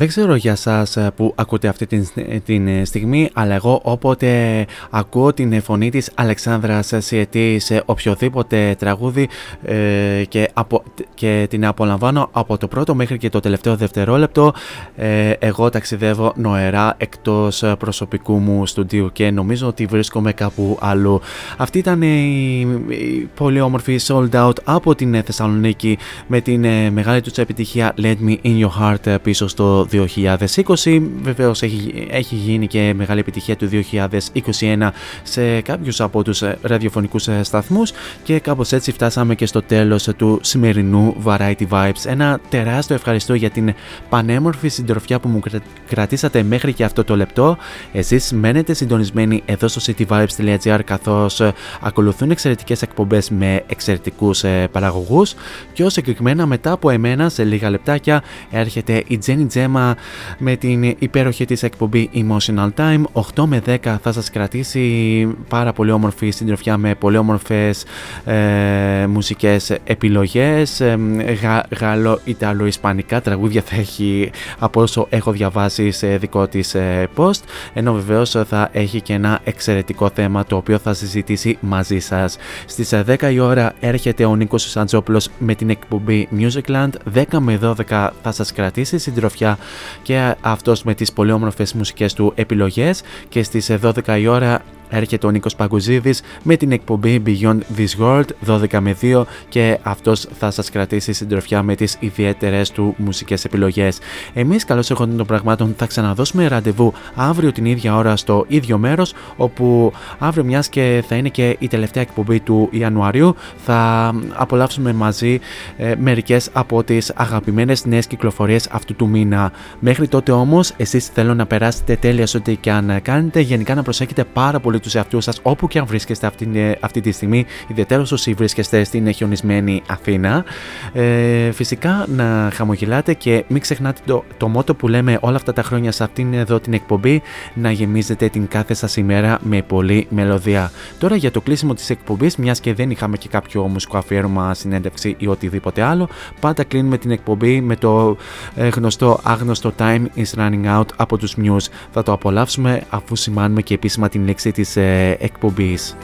Speaker 1: Ξέρω για σας ε, που ακούτε αυτή την, την ε, στιγμή, αλλά εγώ όποτε ακούω την φωνή της Αλεξάνδρας Σιετή σε οποιοδήποτε τραγούδι ε, και, απο, και την απολαμβάνω από το πρώτο μέχρι και το τελευταίο δευτερόλεπτο, ε, εγώ ταξιδεύω νοερά εκτός προσωπικού μου στούντιου και νομίζω ότι βρίσκομαι κάπου αλλού. Αυτή ήταν η, η πολύ όμορφη sold out από την Θεσσαλονίκη με την ε, μεγάλη τους επιτυχία Let Me In Your Heart ε, πίσω στο 2020. Βεβαίως έχει, έχει γίνει και μεγάλη επιτυχία του 2021 σε κάποιους από τους ε, ραδιοφωνικούς ε, σταθμούς και κάπως έτσι φτάσαμε και στο τέλος του σημερινού Variety Vibes. Ένα τεράστιο ευχαριστώ για την πανέμορφη συντροφιά που μου κρα- κρατήσατε μέχρι και αυτό το λεπτό. Εσείς μένετε συντονισμένοι εδώ στο cityvibes.gr καθώς ε, ακολουθούν εξαιρετικές εκπομπές με εξαιρετικούς ε, παραγωγούς πιο συγκεκριμένα μετά από εμένα σε λίγα λεπτάκια έρχεται η Jenny Gemma με την υπέροχη της εκπομπή Emotional Time. 8 με 10 θα σας κρατήσει πάρα πολύ όμορφη συντροφιά με πολύ όμορφες ε, μουσικές επιλογές. Ε, γα, γαλλο, ιταλο, ισπανικά τραγούδια θα έχει από όσο έχω διαβάσει σε δικό της ε, post. Ενώ βεβαίως θα έχει και ένα εξαιρετικό θέμα το οποίο θα συζητήσει μαζί σας. Στις ε, 10 η ώρα έρχεται ο Νίκος Σαντζόπουλος με την εκπομπή Musicland 10 με 12 θα σας κρατήσει συντροφιά και αυτός με τις πολύ όμορφες μουσικές του επιλογές και στις 12 η ώρα έρχεται ο Νίκος Παγκουζίδης με την εκπομπή Beyond This World 12 με 2 και αυτός θα σας κρατήσει συντροφιά με τις ιδιαίτερες του μουσικές επιλογές. Εμείς καλώς έρχονται των πραγμάτων θα ξαναδώσουμε ραντεβού αύριο την ίδια ώρα στο ίδιο μέρος όπου αύριο μιας και θα είναι και η τελευταία εκπομπή του Ιανουαρίου θα απολαύσουμε μαζί ε, μερικές από τις αγαπημένες νέες κυκλοφορίες αυτού του μήνα. Μέχρι τότε όμως εσείς θέλω να περάσετε τέλεια σε ό,τι και αν κάνετε γενικά να προσέχετε πάρα πολύ τους εαυτούς σας όπου και αν βρίσκεστε αυτή, αυτή τη στιγμή, ιδιαίτερα όσοι βρίσκεστε στην χιονισμένη Αθήνα. Ε, φυσικά να χαμογελάτε και μην ξεχνάτε το, το μότο που λέμε όλα αυτά τα χρόνια σε αυτήν εδώ την εκπομπή να γεμίζετε την κάθε σας ημέρα με πολλή μελωδία. Τώρα για το κλείσιμο της εκπομπής, μιας και δεν είχαμε και κάποιο μουσικό αφιέρωμα, συνέντευξη ή οτιδήποτε άλλο, πάντα κλείνουμε την εκπομπή με το ε, γνωστό άγνωστο Time is running out από τους Muse. Θα το απολαύσουμε αφού σημάνουμε και επίσημα την λέξη της ε, εκπομπής.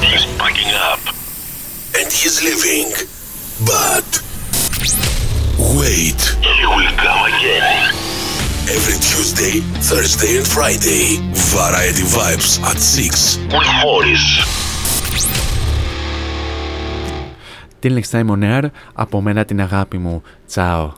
Speaker 3: He's packing up. And he's leaving. But. Wait. He will come again. Every Tuesday, Thursday, and Friday. Variety Vibes at 6 with Morris.
Speaker 1: Till next time on air, από μένα την αγάπη μου. Ciao.